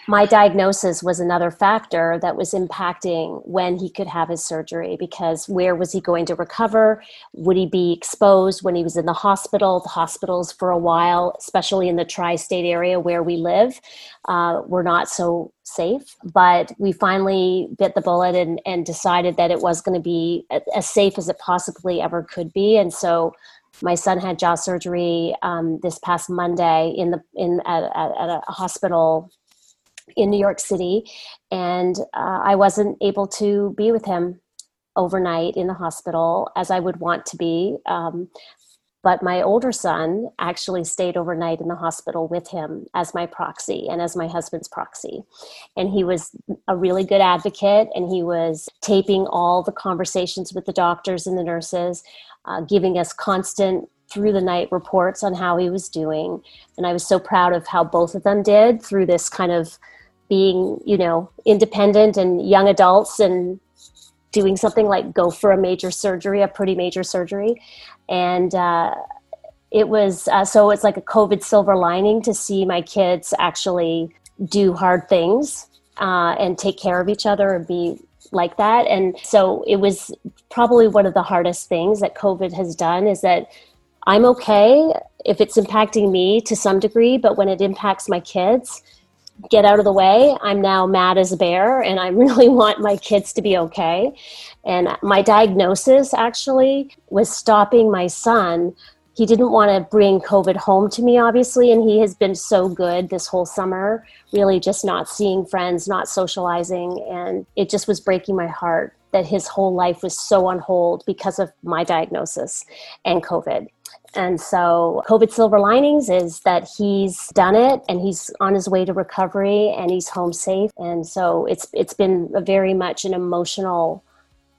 Speaker 2: my diagnosis was another factor that was impacting when he could have his surgery because where was he going to recover? Would he be exposed when he was in the hospital? The hospitals, for a while, especially in the tri state area where we live, uh, were not so safe. But we finally bit the bullet and, and decided that it was going to be as safe as it possibly ever could be. And so my son had jaw surgery um, this past Monday in the in at, at, at a hospital in New York City, and uh, I wasn't able to be with him overnight in the hospital as I would want to be. Um, but my older son actually stayed overnight in the hospital with him as my proxy and as my husband's proxy. And he was a really good advocate and he was taping all the conversations with the doctors and the nurses, uh, giving us constant through the night reports on how he was doing. And I was so proud of how both of them did through this kind of being, you know, independent and young adults and doing something like go for a major surgery, a pretty major surgery. And uh, it was uh, so it's like a COVID silver lining to see my kids actually do hard things uh, and take care of each other and be like that. And so it was probably one of the hardest things that COVID has done is that I'm okay if it's impacting me to some degree, but when it impacts my kids, get out of the way. I'm now mad as a bear and I really want my kids to be okay. And my diagnosis actually was stopping my son. He didn't want to bring COVID home to me, obviously, and he has been so good this whole summer, really just not seeing friends, not socializing. And it just was breaking my heart that his whole life was so on hold because of my diagnosis and COVID. And so, COVID silver linings is that he's done it and he's on his way to recovery and he's home safe. And so, it's it's been a very much an emotional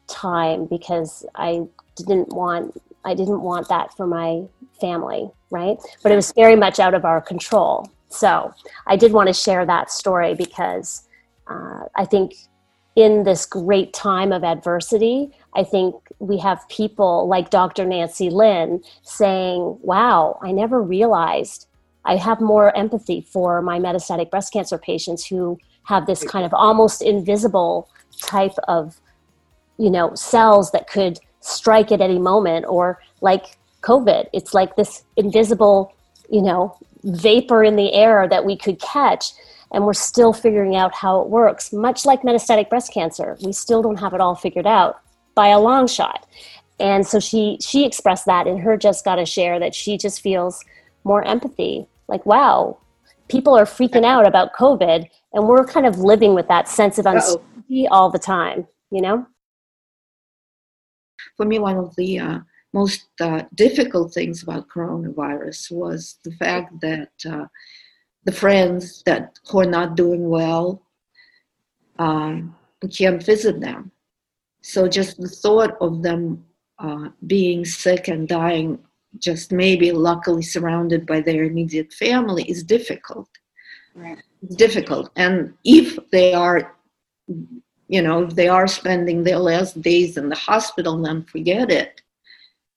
Speaker 2: time because I didn't want I didn't want that for my family, right? But it was very much out of our control. So, I did want to share that story because uh, I think in this great time of adversity, I think we have people like Dr. Nancy Lin saying, Wow, I never realized I have more empathy for my metastatic breast cancer patients who have this kind of almost invisible type of, you know, cells that could strike at any moment, or like COVID, it's like this invisible, you know, vapor in the air that we could catch and we're still figuring out how it works. Much like metastatic breast cancer, we still don't have it all figured out by a long shot. And so she she expressed that in her just got to share that she just feels more empathy. Like, wow, people are freaking out about COVID, and we're kind of living with that sense of uncertainty all the time. You know.
Speaker 6: For me, one of the uh, most uh, difficult things about coronavirus was the fact that uh, the friends that who are not doing well, um, we can't visit them. So just the thought of them uh, being sick and dying, just maybe luckily surrounded by their immediate family, is difficult. Right. It's difficult, and if they are, you know, if they are spending their last days in the hospital, then forget it.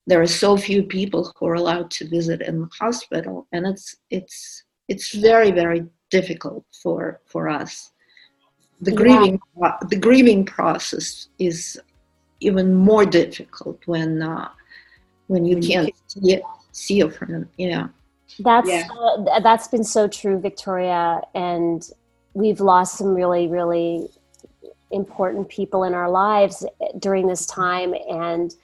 Speaker 6: There are so few people who are allowed to visit in the hospital, and it's it's it's very very difficult for for us the yeah. grieving the grieving process is even more difficult when uh, when you can't see, it, see a friend yeah
Speaker 2: that's yeah. Uh, that's been so true victoria and we've lost some really really important people in our lives during this time and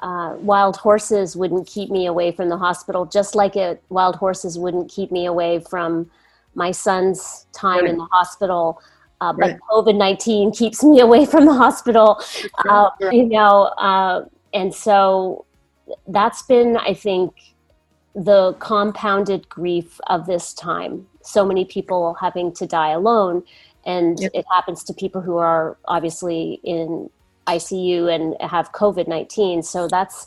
Speaker 2: uh, wild horses wouldn't keep me away from the hospital, just like it, wild horses wouldn't keep me away from my son's time right. in the hospital. Uh, but
Speaker 6: Right.
Speaker 2: COVID 19 keeps me away from the hospital, uh, you know, uh, and so that's been, I think, the compounded grief of this time. So many people having to die alone, and
Speaker 6: Yep.
Speaker 2: it happens to people who are obviously in ICU and have COVID nineteen. So that's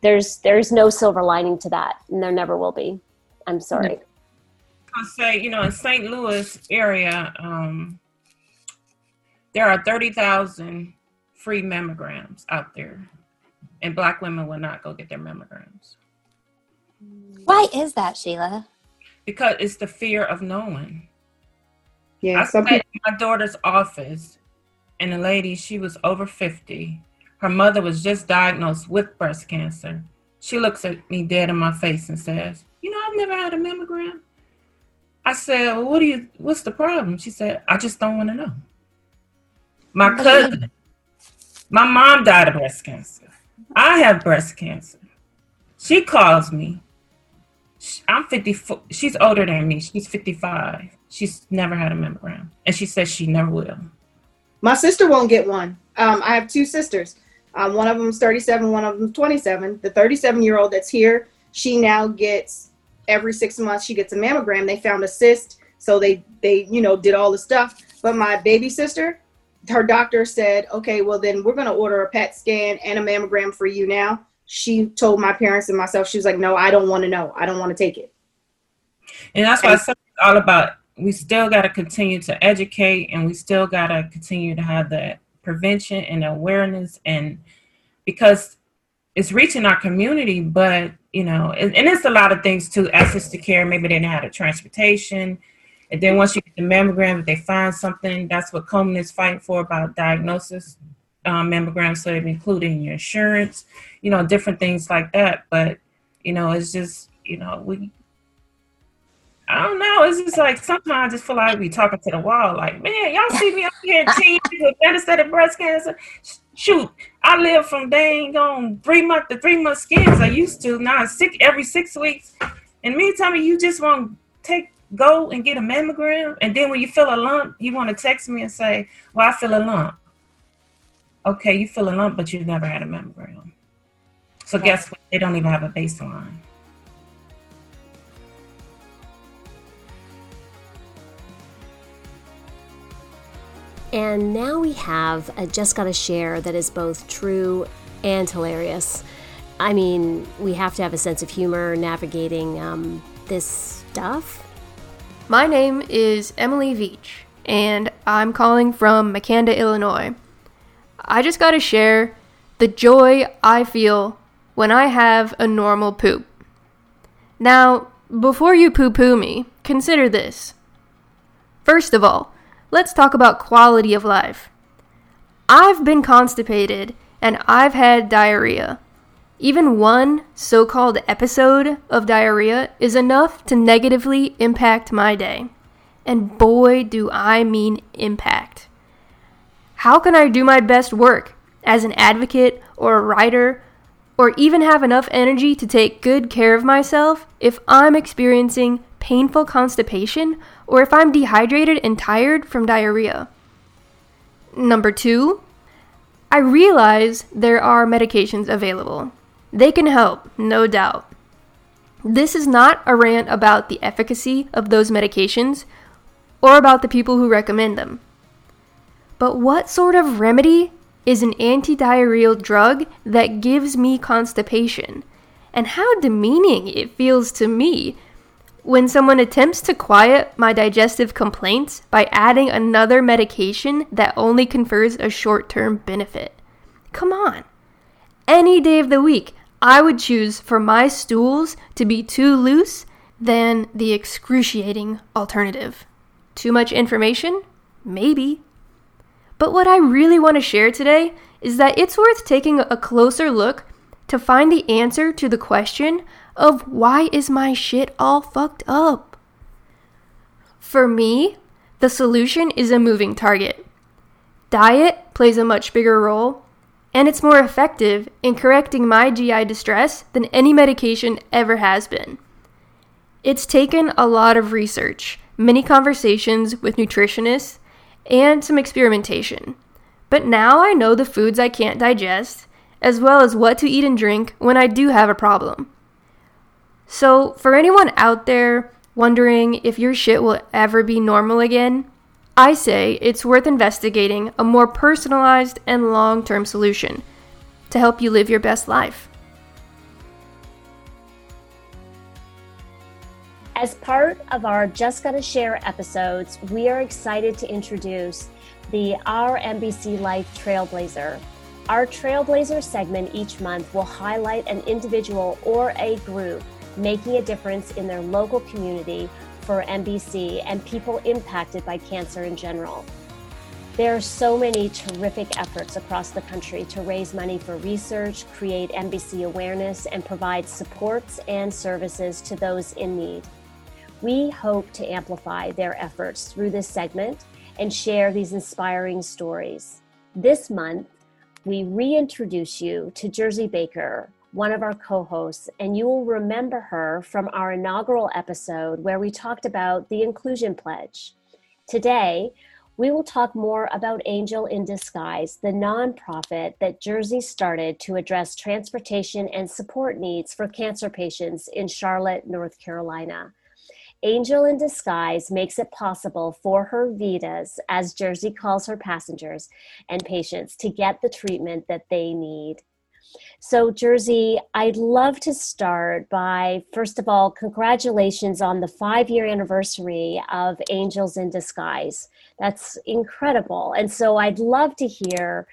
Speaker 2: there's there's no silver lining to that, and there never will be. I'm sorry.
Speaker 7: I'll say, you know, in St. Louis area, um, there are 30,000 free mammograms out there, and black women will not go get their mammograms
Speaker 8: Why is that, Sheila?
Speaker 7: because it's the fear of knowing.
Speaker 5: Yeah,
Speaker 7: I
Speaker 5: some
Speaker 7: sat
Speaker 5: people.
Speaker 7: in my daughter's office, and the lady, she was over 50. Her mother was just diagnosed with breast cancer. She looks at me dead in my face and says, You know, I've never had a mammogram. I said, well, What do you, what's the problem? She said, I just don't want to know. My cousin, my mom died of breast cancer. I have breast cancer. She calls me. I'm 54. She's older than me. She's 55. She's never had a mammogram. And she says she never will.
Speaker 5: My sister won't get one. Um, I have two sisters. Um, one of them's 37, one of them's 27. The 37 year old that's here, she now gets every six months she gets a mammogram. They found a cyst, so they they you know did all the stuff. But my baby sister, her doctor said, okay, well then we're gonna order a PET scan and a mammogram for you now. She told my parents and myself, she was like, no, I don't want to know. I don't want to take it.
Speaker 7: And that's why it's all about we still got to continue to educate and we still got to continue to have the prevention and awareness and because it's reaching our community but you know and, and it's a lot of things too access to care maybe they didn't have the transportation and then once you get the mammogram if they find something that's what Komen is fighting for about diagnosis um, mammograms so it including your insurance you know different things like that but you know it's just you know we I don't know. It's just like sometimes I just feel like we talking to the wall. Like, man, y'all see me up here in tears with metastatic breast cancer. Shoot, I live from dang on three month to three month scans I used to. Now it's sick every six weeks. And me tell me you just want to take go and get a mammogram, and then when you feel a lump, you want to text me and say, "Well, I feel a lump." Okay, you feel a lump, but you've never had a mammogram. So guess what? They don't even have a baseline.
Speaker 4: And now we have a Just Gotta Share that is both true and hilarious. I mean, we have to have a sense of humor navigating um, this stuff.
Speaker 13: My name is Emily Veach, and I'm calling from Makanda, Illinois. I just gotta share the joy I feel when I have a normal poop. Now, before you poo poo me, consider this. First of all, let's talk about quality of life. I've been constipated and I've had diarrhea. Even one so called episode of diarrhea is enough to negatively impact my day. And boy, do I mean impact. How can I do my best work as an advocate or a writer or even have enough energy to take good care of myself if I'm experiencing painful constipation or if I'm dehydrated and tired from diarrhea? Number two, I realize there are medications available. They can help, no doubt. This is not a rant about the efficacy of those medications or about the people who recommend them. But what sort of remedy is an anti-diarrheal drug that gives me constipation? And how demeaning it feels to me when someone attempts to quiet my digestive complaints by adding another medication that only confers a short-term benefit. Come on. Any day of the week, I would choose for my stools to be too loose than the excruciating alternative. Too much information? Maybe. But what I really want to share today is that it's worth taking a closer look to find the answer to the question of why is my shit all fucked up? For me, the solution is a moving target. Diet plays a much bigger role, and it's more effective in correcting my GI distress than any medication ever has been. It's taken a lot of research, many conversations with nutritionists, and some experimentation. But now I know the foods I can't digest, as well as what to eat and drink when I do have a problem. So, for anyone out there wondering if your shit will ever be normal again, I say it's worth investigating a more personalized and long term solution to help you live your best life.
Speaker 2: As part of our Just Gotta Share episodes, we are excited to introduce the Our MBC Life Trailblazer. Our Trailblazer segment each month will highlight an individual or a group making a difference in their local community for MBC and people impacted by cancer in general. There are so many terrific efforts across the country to raise money for research, create MBC awareness, and provide supports and services to those in need. We hope to amplify their efforts through this segment and share these inspiring stories. This month, we reintroduce you to Jersey Baker, one of our co hosts, and you will remember her from our inaugural episode where we talked about the Inclusion Pledge. Today, we will talk more about Angel in Disguise, the nonprofit that Jersey started to address transportation and support needs for cancer patients in Charlotte, North Carolina. Angel in Disguise makes it possible for her Vidas, as Jersey calls her passengers and patients, to get the treatment that they need. So, Jersey, I'd love to start by, first of all, congratulations on the five year anniversary of Angels in Disguise. That's incredible. And so, I'd love to hear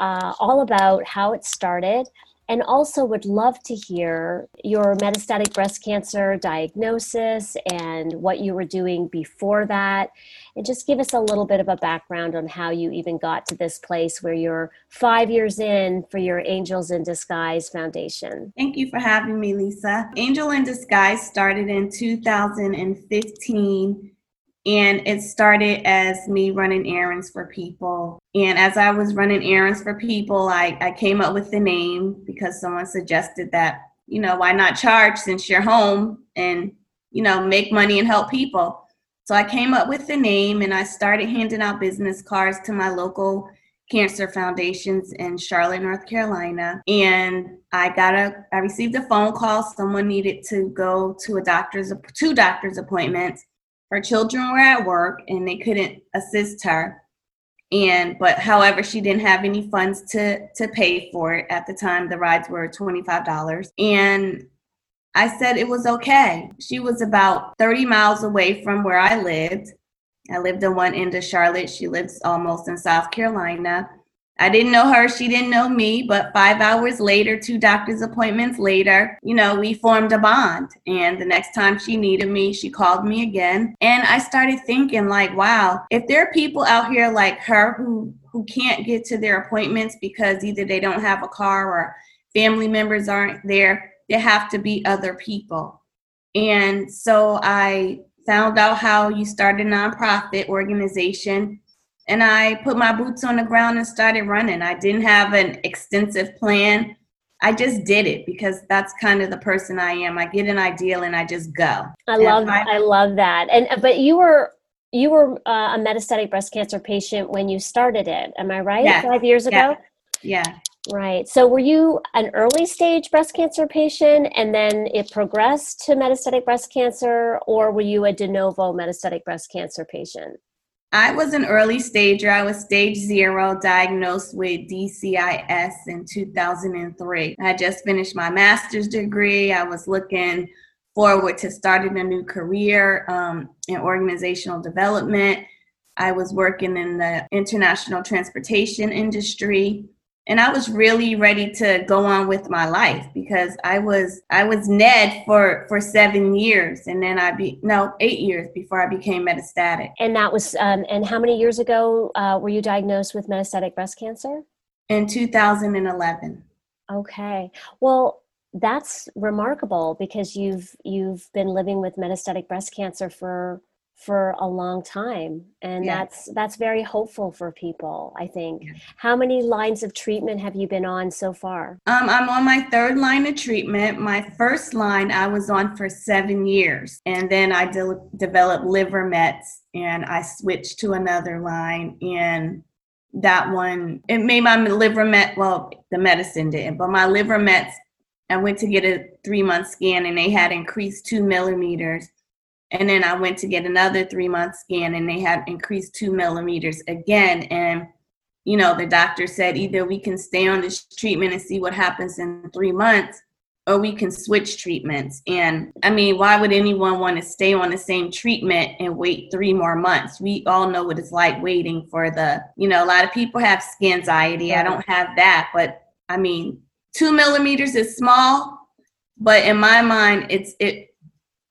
Speaker 2: uh, all about how it started and also would love to hear your metastatic breast cancer diagnosis and what you were doing before that. And just give us a little bit of a background on how you even got to this place where you're five years in for your Angels in Disguise Foundation.
Speaker 14: Thank you for having me, Lisa. Angel in Disguise started in 2015 and it started as me running errands for people. And as I was running errands for people, I, I came up with the name because someone suggested that, you know, why not charge since you're home and, you know, make money and help people. So I came up with the name and I started handing out business cards to my local cancer foundations in Charlotte, North Carolina. And I got a I received a phone call. Someone needed to go to a doctor's two doctor's appointments her children were at work and they couldn't assist her. And but however she didn't have any funds to to pay for it at the time. The rides were $25 and i said it was okay. She was about 30 miles away from where i lived. I lived in one end of charlotte. She lives almost in south carolina I didn't know her, she didn't know me, but five hours later, two doctor's appointments later, you know, we formed a bond. And the next time she needed me, she called me again. And I started thinking, like, wow, if there are people out here like her who who can't get to their appointments because either they don't have a car or family members aren't there, there have to be other people. And so I found out how you start a nonprofit organization and I put my boots on the ground and started running. I didn't have an extensive plan. I just did it because that's kind of the person I am. I get an ideal and I just go.
Speaker 2: I love I, I love that. And but you were you were uh, a metastatic breast cancer patient when you started it. Am I right?
Speaker 14: Yes.
Speaker 2: 5 years ago?
Speaker 14: Yeah. yeah.
Speaker 2: Right. So were you an early stage breast cancer patient and then it progressed to metastatic breast cancer or were you a de novo metastatic breast cancer patient?
Speaker 14: I was an early stager. I was stage zero, diagnosed with DCIS in 2003. I just finished my master's degree. I was looking forward to starting a new career um, in organizational development. I was working in the international transportation industry and I was really ready to go on with my life because I was I was NED for for seven years, and then I be no eight years before I became metastatic.
Speaker 2: And that was um, and how many years ago uh, were you diagnosed with metastatic breast cancer?
Speaker 14: In 2011.
Speaker 2: Okay, well that's remarkable because you've you've been living with metastatic breast cancer for for a long time and
Speaker 14: Yeah.
Speaker 2: that's that's very hopeful for people i think how many lines of treatment have you been on so far
Speaker 14: Um, I'm on my third line of treatment. My first line I was on for seven years, and then I de- developed liver mets, and I switched to another line. And that one, it made my liver met. Well, the medicine didn't, but my liver mets. I went to get a three month scan, and they had increased two millimeters. And then I went to get another three month scan, and they had increased two millimeters again. And you know, the doctor said either we can stay on this treatment and see what happens in three months, or we can switch treatments. And I mean, why would anyone want to stay on the same treatment and wait three more months? We all know what it's like waiting for the, you know, a lot of people have scan anxiety. I don't have that, but I mean, two millimeters is small, but in my mind, it's it.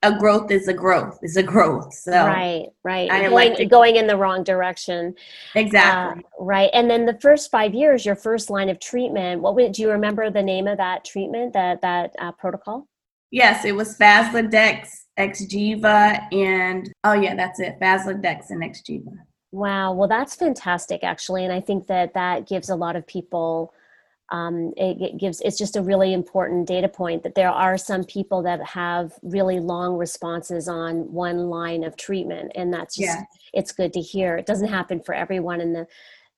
Speaker 14: A growth is a growth is a growth. So
Speaker 2: right right
Speaker 14: I
Speaker 2: going,
Speaker 14: elected-
Speaker 2: going in the wrong direction
Speaker 14: exactly.
Speaker 2: Uh, right and then the first five years your first line of treatment what would do you remember the name of that treatment that that uh, protocol
Speaker 14: Yes, it was Faslodex, Xgeva, and oh yeah, that's it. Faslodex and Xgeva.
Speaker 2: Wow, well, that's fantastic, actually, and I think that that gives a lot of people. Um, it, it gives it's just a really important data point that there are some people that have really long responses on one line of treatment, and that's just
Speaker 14: Yeah.
Speaker 2: it's good to hear. It doesn't happen for everyone, and the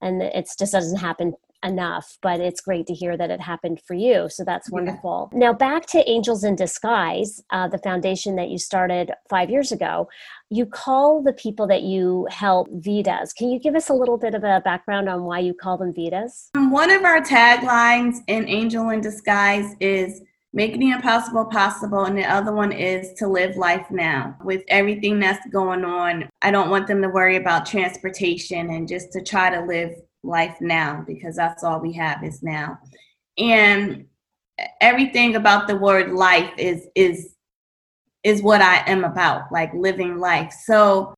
Speaker 2: and it just doesn't happen enough but it's great to hear that it happened for you so that's
Speaker 14: Yeah.
Speaker 2: wonderful now back to angels in disguise uh, the foundation that you started five years ago you call the people that you help vidas can you give us a little bit of a background on why you call them vidas
Speaker 14: Um, One of our taglines in Angel in Disguise is making the impossible possible, and the other one is to live life now. With everything that's going on, I don't want them to worry about transportation and just to try to live life now because that's all we have is now. And everything about the word life is is is what I am about, like living life. So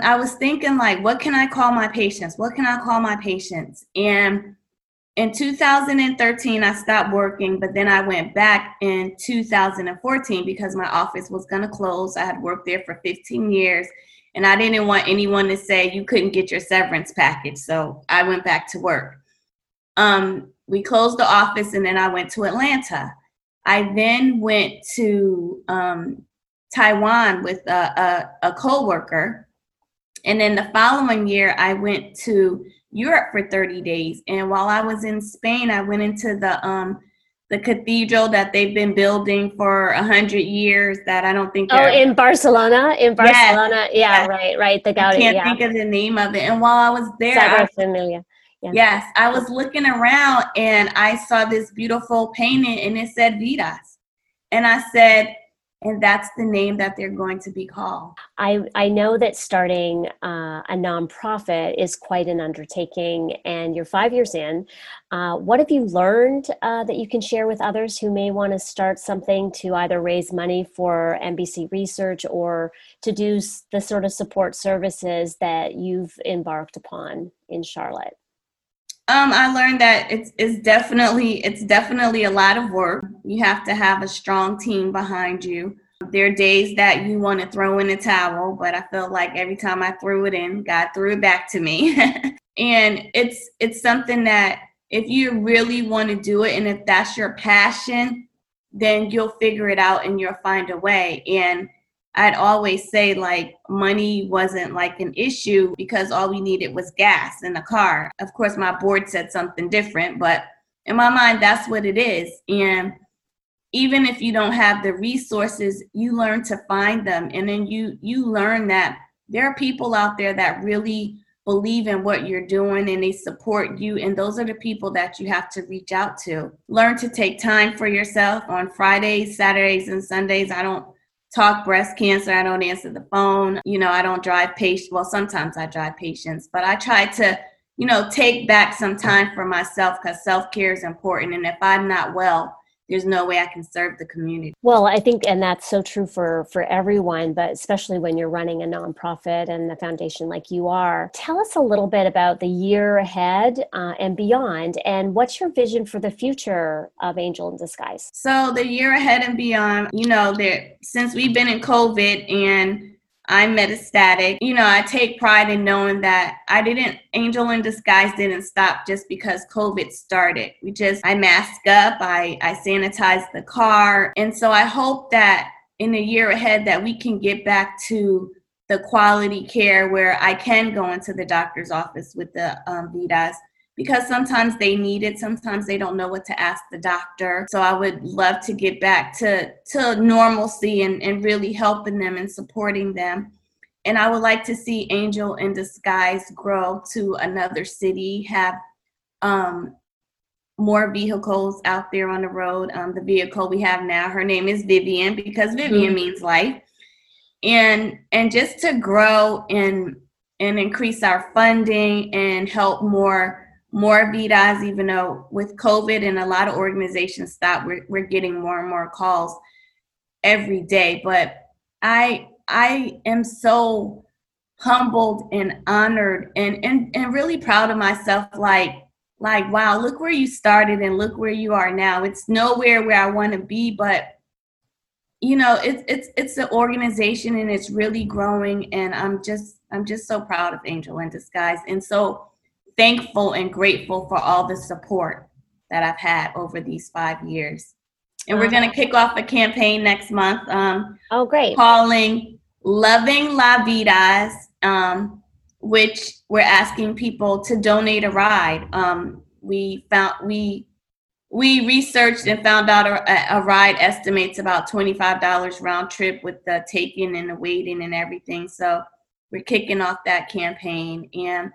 Speaker 14: I was thinking like what can I call my patients? What can I call my patients? And in 2013 I stopped working, but then I went back in 2014 because my office was going to close. I had worked there for 15 years and I didn't want anyone to say you couldn't get your severance package. So I went back to work. Um, we closed the office and then I went to Atlanta. I then went to um, Taiwan with a, a, a co-worker. And then the following year, I went to Europe for 30 days. And while I was in Spain, I went into the um, the cathedral that they've been building for a hundred years. That I don't think.
Speaker 2: oh in barcelona in
Speaker 14: Yes,
Speaker 2: barcelona yeah
Speaker 14: yes.
Speaker 2: right right the Gaudi.
Speaker 14: I can't
Speaker 2: yeah
Speaker 14: think of the name of it. And while I was there,
Speaker 2: Sagrada Familia. Yeah.
Speaker 14: Yes, I was looking around and I saw this beautiful painting and it said Vidas. And I said, and that's the name that they're going to be called.
Speaker 2: I, I know that starting uh, a nonprofit is quite an undertaking, and you're five years in. Uh, what have you learned uh, that you can share with others who may want to start something to either raise money for MBC research or to do the sort of support services that you've embarked upon in Charlotte?
Speaker 14: Um, I learned that it's, it's definitely it's definitely a lot of work. You have to have a strong team behind you. There are days that you want to throw in a towel, but I feel like every time I threw it in, God threw it back to me. and it's it's something that if you really want to do it and if that's your passion, then you'll figure it out and you'll find a way. And I'd always say like money wasn't like an issue because all we needed was gas in the car. Of course, my board said something different, but in my mind, that's what it is. And even if you don't have the resources, you learn to find them, and then you you learn that there are people out there that really believe in what you're doing and they support you and those are the people that you have to reach out to learn to take time for yourself on fridays saturdays and sundays i don't talk breast cancer. I don't answer the phone. You know, I don't drive patients. Well, sometimes I drive patients, but I try to, you know, take back some time for myself because self care is important. And if I'm not well, there's no way I can serve the community.
Speaker 2: Well, I think, and that's so true for for everyone, but especially when you're running a nonprofit and a foundation like you are. Tell us a little bit about the year ahead uh, and beyond, and what's your vision for the future of Angel in Disguise?
Speaker 14: So the year ahead and beyond, you know, that since we've been in COVID and I'm metastatic. You know, I take pride in knowing that I didn't, Angel in Disguise didn't stop just because COVID started. We just, I mask up, I, I sanitize the car. And so I hope that in the year ahead that we can get back to the quality care where I can go into the doctor's office with the um, Vidas because sometimes they need it sometimes they don't know what to ask the doctor. So i would love to get back to to normalcy and, and really helping them and supporting them. And i would like to see angel in disguise grow to another city have um, more vehicles out there on the road. Um, the vehicle we have now her name is vivian because vivian mm-hmm. means life. And and just to grow and and increase our funding and help more more Vidas, even though with COVID and a lot of organizations stopped, we're, we're getting more and more calls every day. But I I am so humbled and honored and, and, and really proud of myself. Like, like, wow, look where you started and look where you are now. It's nowhere where I want to be, but you know, it's it's it's an organization and it's really growing and I'm just I'm just so proud of Angel in Disguise. And so thankful and grateful for all the support that I've had over these five years. And we're going to kick off a campaign next month. Um,
Speaker 2: oh, great.
Speaker 14: Calling Loving La Vidas, um, which we're asking people to donate a ride. Um, we found, we, we researched and found out a, a ride estimates about $25 round trip with the taking and the waiting and everything. So we're kicking off that campaign. And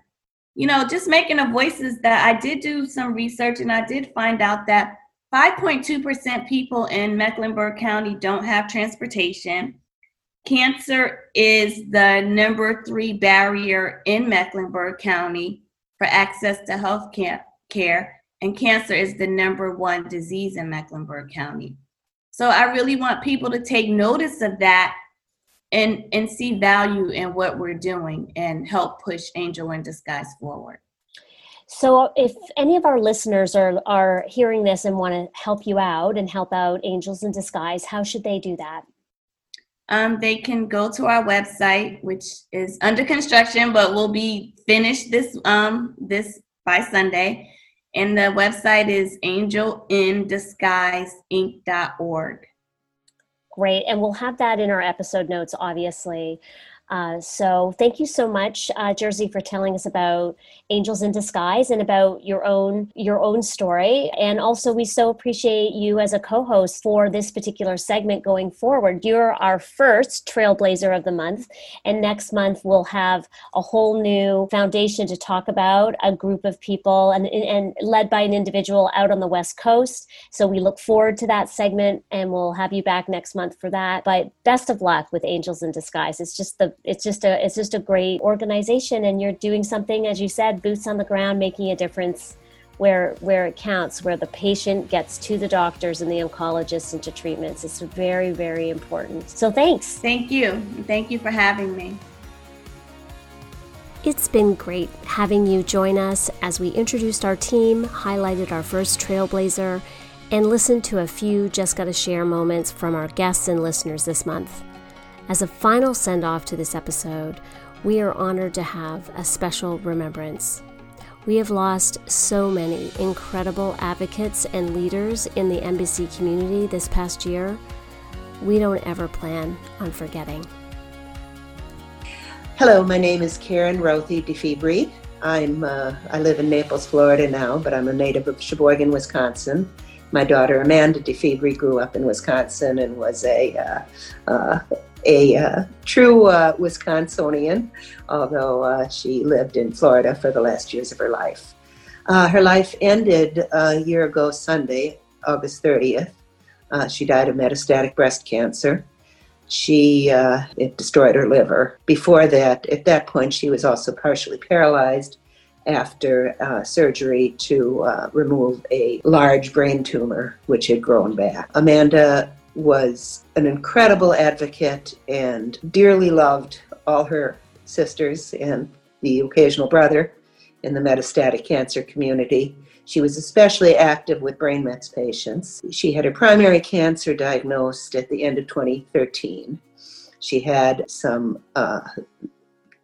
Speaker 14: you know, just making the voices that I did do some research and I did find out that 5.2% people in Mecklenburg County don't have transportation. Cancer is the number three barrier in Mecklenburg County for access to health care, and cancer is the number one disease in Mecklenburg County. So I really want people to take notice of that and and see value in what we're doing and help push Angel in Disguise forward.
Speaker 2: So, if any of our listeners are are hearing this and want to help you out and help out Angels in Disguise, how should they do that?
Speaker 14: Um, they can go to our website, which is under construction, but will be finished this um this by Sunday. And the website is angelindisguiseinc.org.
Speaker 2: Great. And we'll have that in our episode notes, obviously. Uh, so thank you so much, uh, Jersey, for telling us about Angels in Disguise and about your own your own story. And also, we so appreciate you as a co-host for this particular segment going forward. You're our first Trailblazer of the month, and next month we'll have a whole new foundation to talk about. A group of people and and led by an individual out on the West Coast. So we look forward to that segment, and we'll have you back next month for that. But best of luck with Angels in Disguise. It's just the it's just a it's just a great organization and you're doing something as you said boots on the ground making a difference where where it counts where the patient gets to the doctors and the oncologists and to treatments. It's very very important. So thanks.
Speaker 14: Thank you. Thank you for having me.
Speaker 4: It's been great having you join us as we introduced our team highlighted our first trailblazer and listened to a few just gotta share moments from our guests and listeners this month as a final send off to this episode, we are honored to have a special remembrance. We have lost so many incredible advocates and leaders in the MBC community this past year. We don't ever plan on forgetting.
Speaker 15: Hello, my name is Karen Rothy DeFibri. I'm uh, I live in Naples, Florida now, but I'm a native of Sheboygan, Wisconsin. My daughter Amanda DeFibri grew up in Wisconsin and was a uh, uh, a uh, true uh, Wisconsinian, although uh, she lived in Florida for the last years of her life. Uh, her life ended a year ago Sunday, August 30th. Uh, she died of metastatic breast cancer. She uh, it destroyed her liver. Before that, at that point, she was also partially paralyzed after uh, surgery to uh, remove a large brain tumor which had grown back. Amanda was an incredible advocate and dearly loved all her sisters and the occasional brother in the metastatic cancer community. She was especially active with brain mets patients. She had her primary cancer diagnosed at the end of 2013. She had some uh,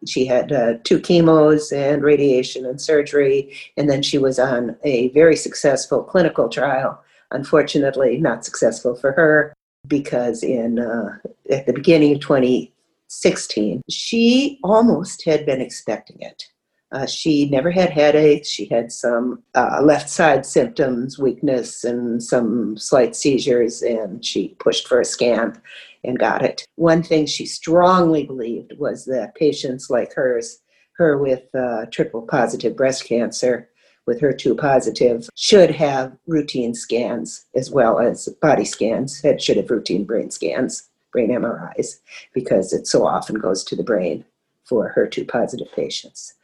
Speaker 15: she had uh, two chemos and radiation and surgery, and then she was on a very successful clinical trial. Unfortunately, not successful for her because in uh, at the beginning of 2016, she almost had been expecting it. Uh, she never had headaches. She had some uh, left side symptoms, weakness, and some slight seizures, and she pushed for a scan and got it. One thing she strongly believed was that patients like hers, her with uh, triple positive breast cancer, with HER2 positive, should have routine scans as well as body scans, and should have routine brain scans, brain MRIs, because it so often goes to the brain for HER2 positive patients.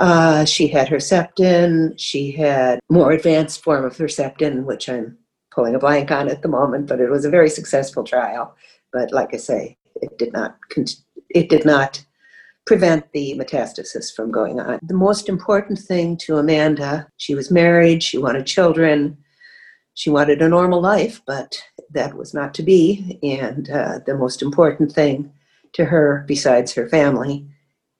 Speaker 15: Uh, she had Herceptin. She had more advanced form of Herceptin, which I'm pulling a blank on at the moment, but it was a very successful trial. But like I say, it did not it did not prevent the metastasis from going on. The most important thing to Amanda, she was married, she wanted children, she wanted a normal life, but that was not to be. And uh, the most important thing to her, besides her family,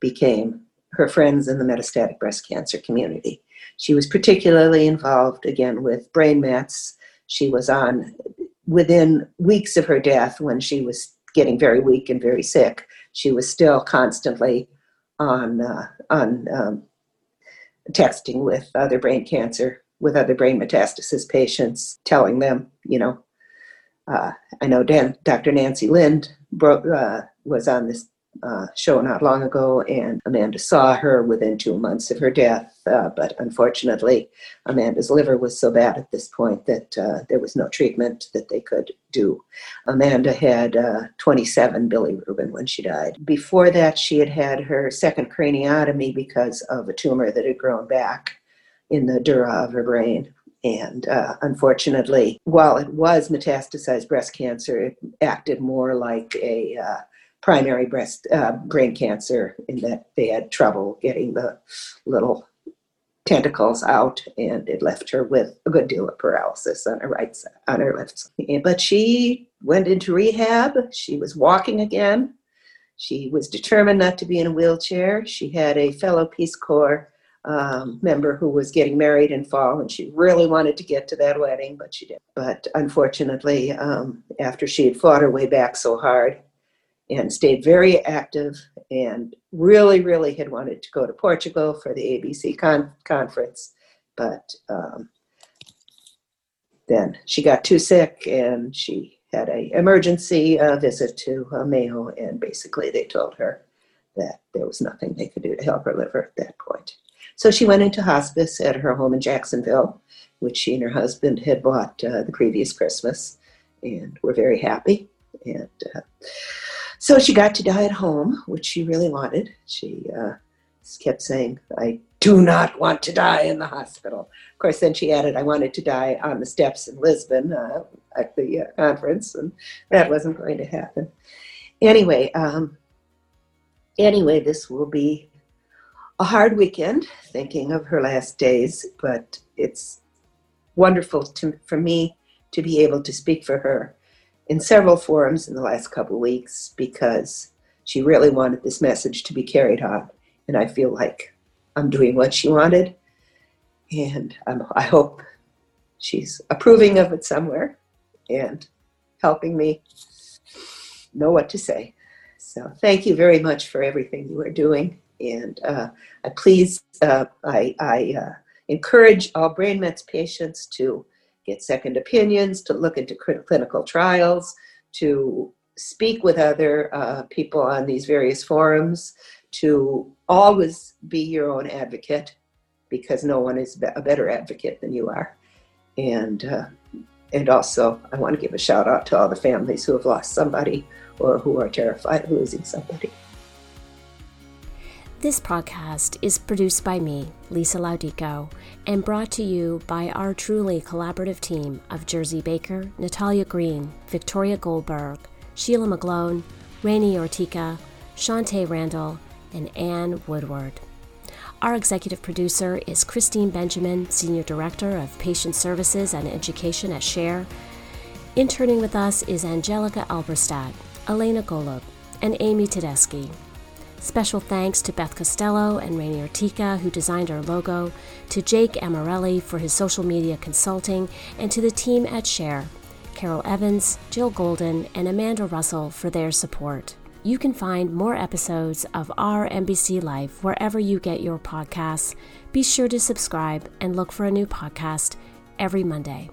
Speaker 15: became her friends in the metastatic breast cancer community. She was particularly involved again with brain mets. She was on within weeks of her death when she was getting very weak and very sick. She was still constantly on uh, on um, texting with other brain cancer with other brain metastasis patients, telling them, you know, uh, I know Dan, Dr. Nancy Lin uh, was on this uh, show not long ago, and Amanda saw her within two months of her death. Uh, but unfortunately, Amanda's liver was so bad at this point that uh, there was no treatment that they could do. Amanda had uh, 27 bilirubin when she died. Before that, she had had her second craniotomy because of a tumor that had grown back in the dura of her brain. And uh, unfortunately, while it was metastasized breast cancer, it acted more like a uh, primary breast uh, brain cancer in that they had trouble getting the little tentacles out and it left her with a good deal of paralysis on her right side on her left side. But she went into rehab. She was walking again. She was determined not to be in a wheelchair. She had a fellow peace corps um, member who was getting married in fall and she really wanted to get to that wedding but she didn't. But unfortunately um, after she had fought her way back so hard and stayed very active and really, really had wanted to go to Portugal for the ABC con- conference. But um, then she got too sick and she had a emergency uh, visit to uh, Mayo, and basically they told her that there was nothing they could do to help her liver at that point. So she went into hospice at her home in Jacksonville, which she and her husband had bought uh, the previous Christmas, and were very happy. And uh, so she got to die at home, which she really wanted. She uh, kept saying, I do not want to die in the hospital. Of course, then she added, I wanted to die on the steps in Lisbon uh, at the uh, conference, and that wasn't going to happen. Anyway, um, anyway, this will be a hard weekend, thinking of her last days, but it's wonderful to, for me to be able to speak for her in several forums in the last couple of weeks because she really wanted this message to be carried on. And I feel like I'm doing what she wanted. And I'm, I hope she's approving of it somewhere and helping me know what to say. So thank you very much for everything you are doing. And uh, I please, uh, I, I uh, encourage all brain mets patients to get second opinions, to look into clinical trials, to speak with other uh, people on these various forums, to always be your own advocate because no one is a better advocate than you are. And uh, and also, I want to give a shout out to all the families who have lost somebody or who are terrified of losing somebody.
Speaker 2: This podcast is produced by me, Lisa Laudico, and brought to you by our truly collaborative team of Jersey Baker, Natalia Green, Victoria Goldberg, Sheila McGlone, Rainey Ortica, Shantae Randall, and Anne Woodward. Our executive producer is Christine Benjamin, Senior Director of Patient Services and Education at Share. Interning with us is Angelica Alberstadt, Elena Golub, and Amy Tedeschi. Special thanks to Beth Costello and Rainey Ortica, who designed our logo, to Jake Amarelli for his social media consulting, and to the team at Share, Carol Evans, Jill Golden, and Amanda Russell for their support. You can find more episodes of our MBC Life wherever you get your podcasts. Be sure to subscribe and look for a new podcast every Monday.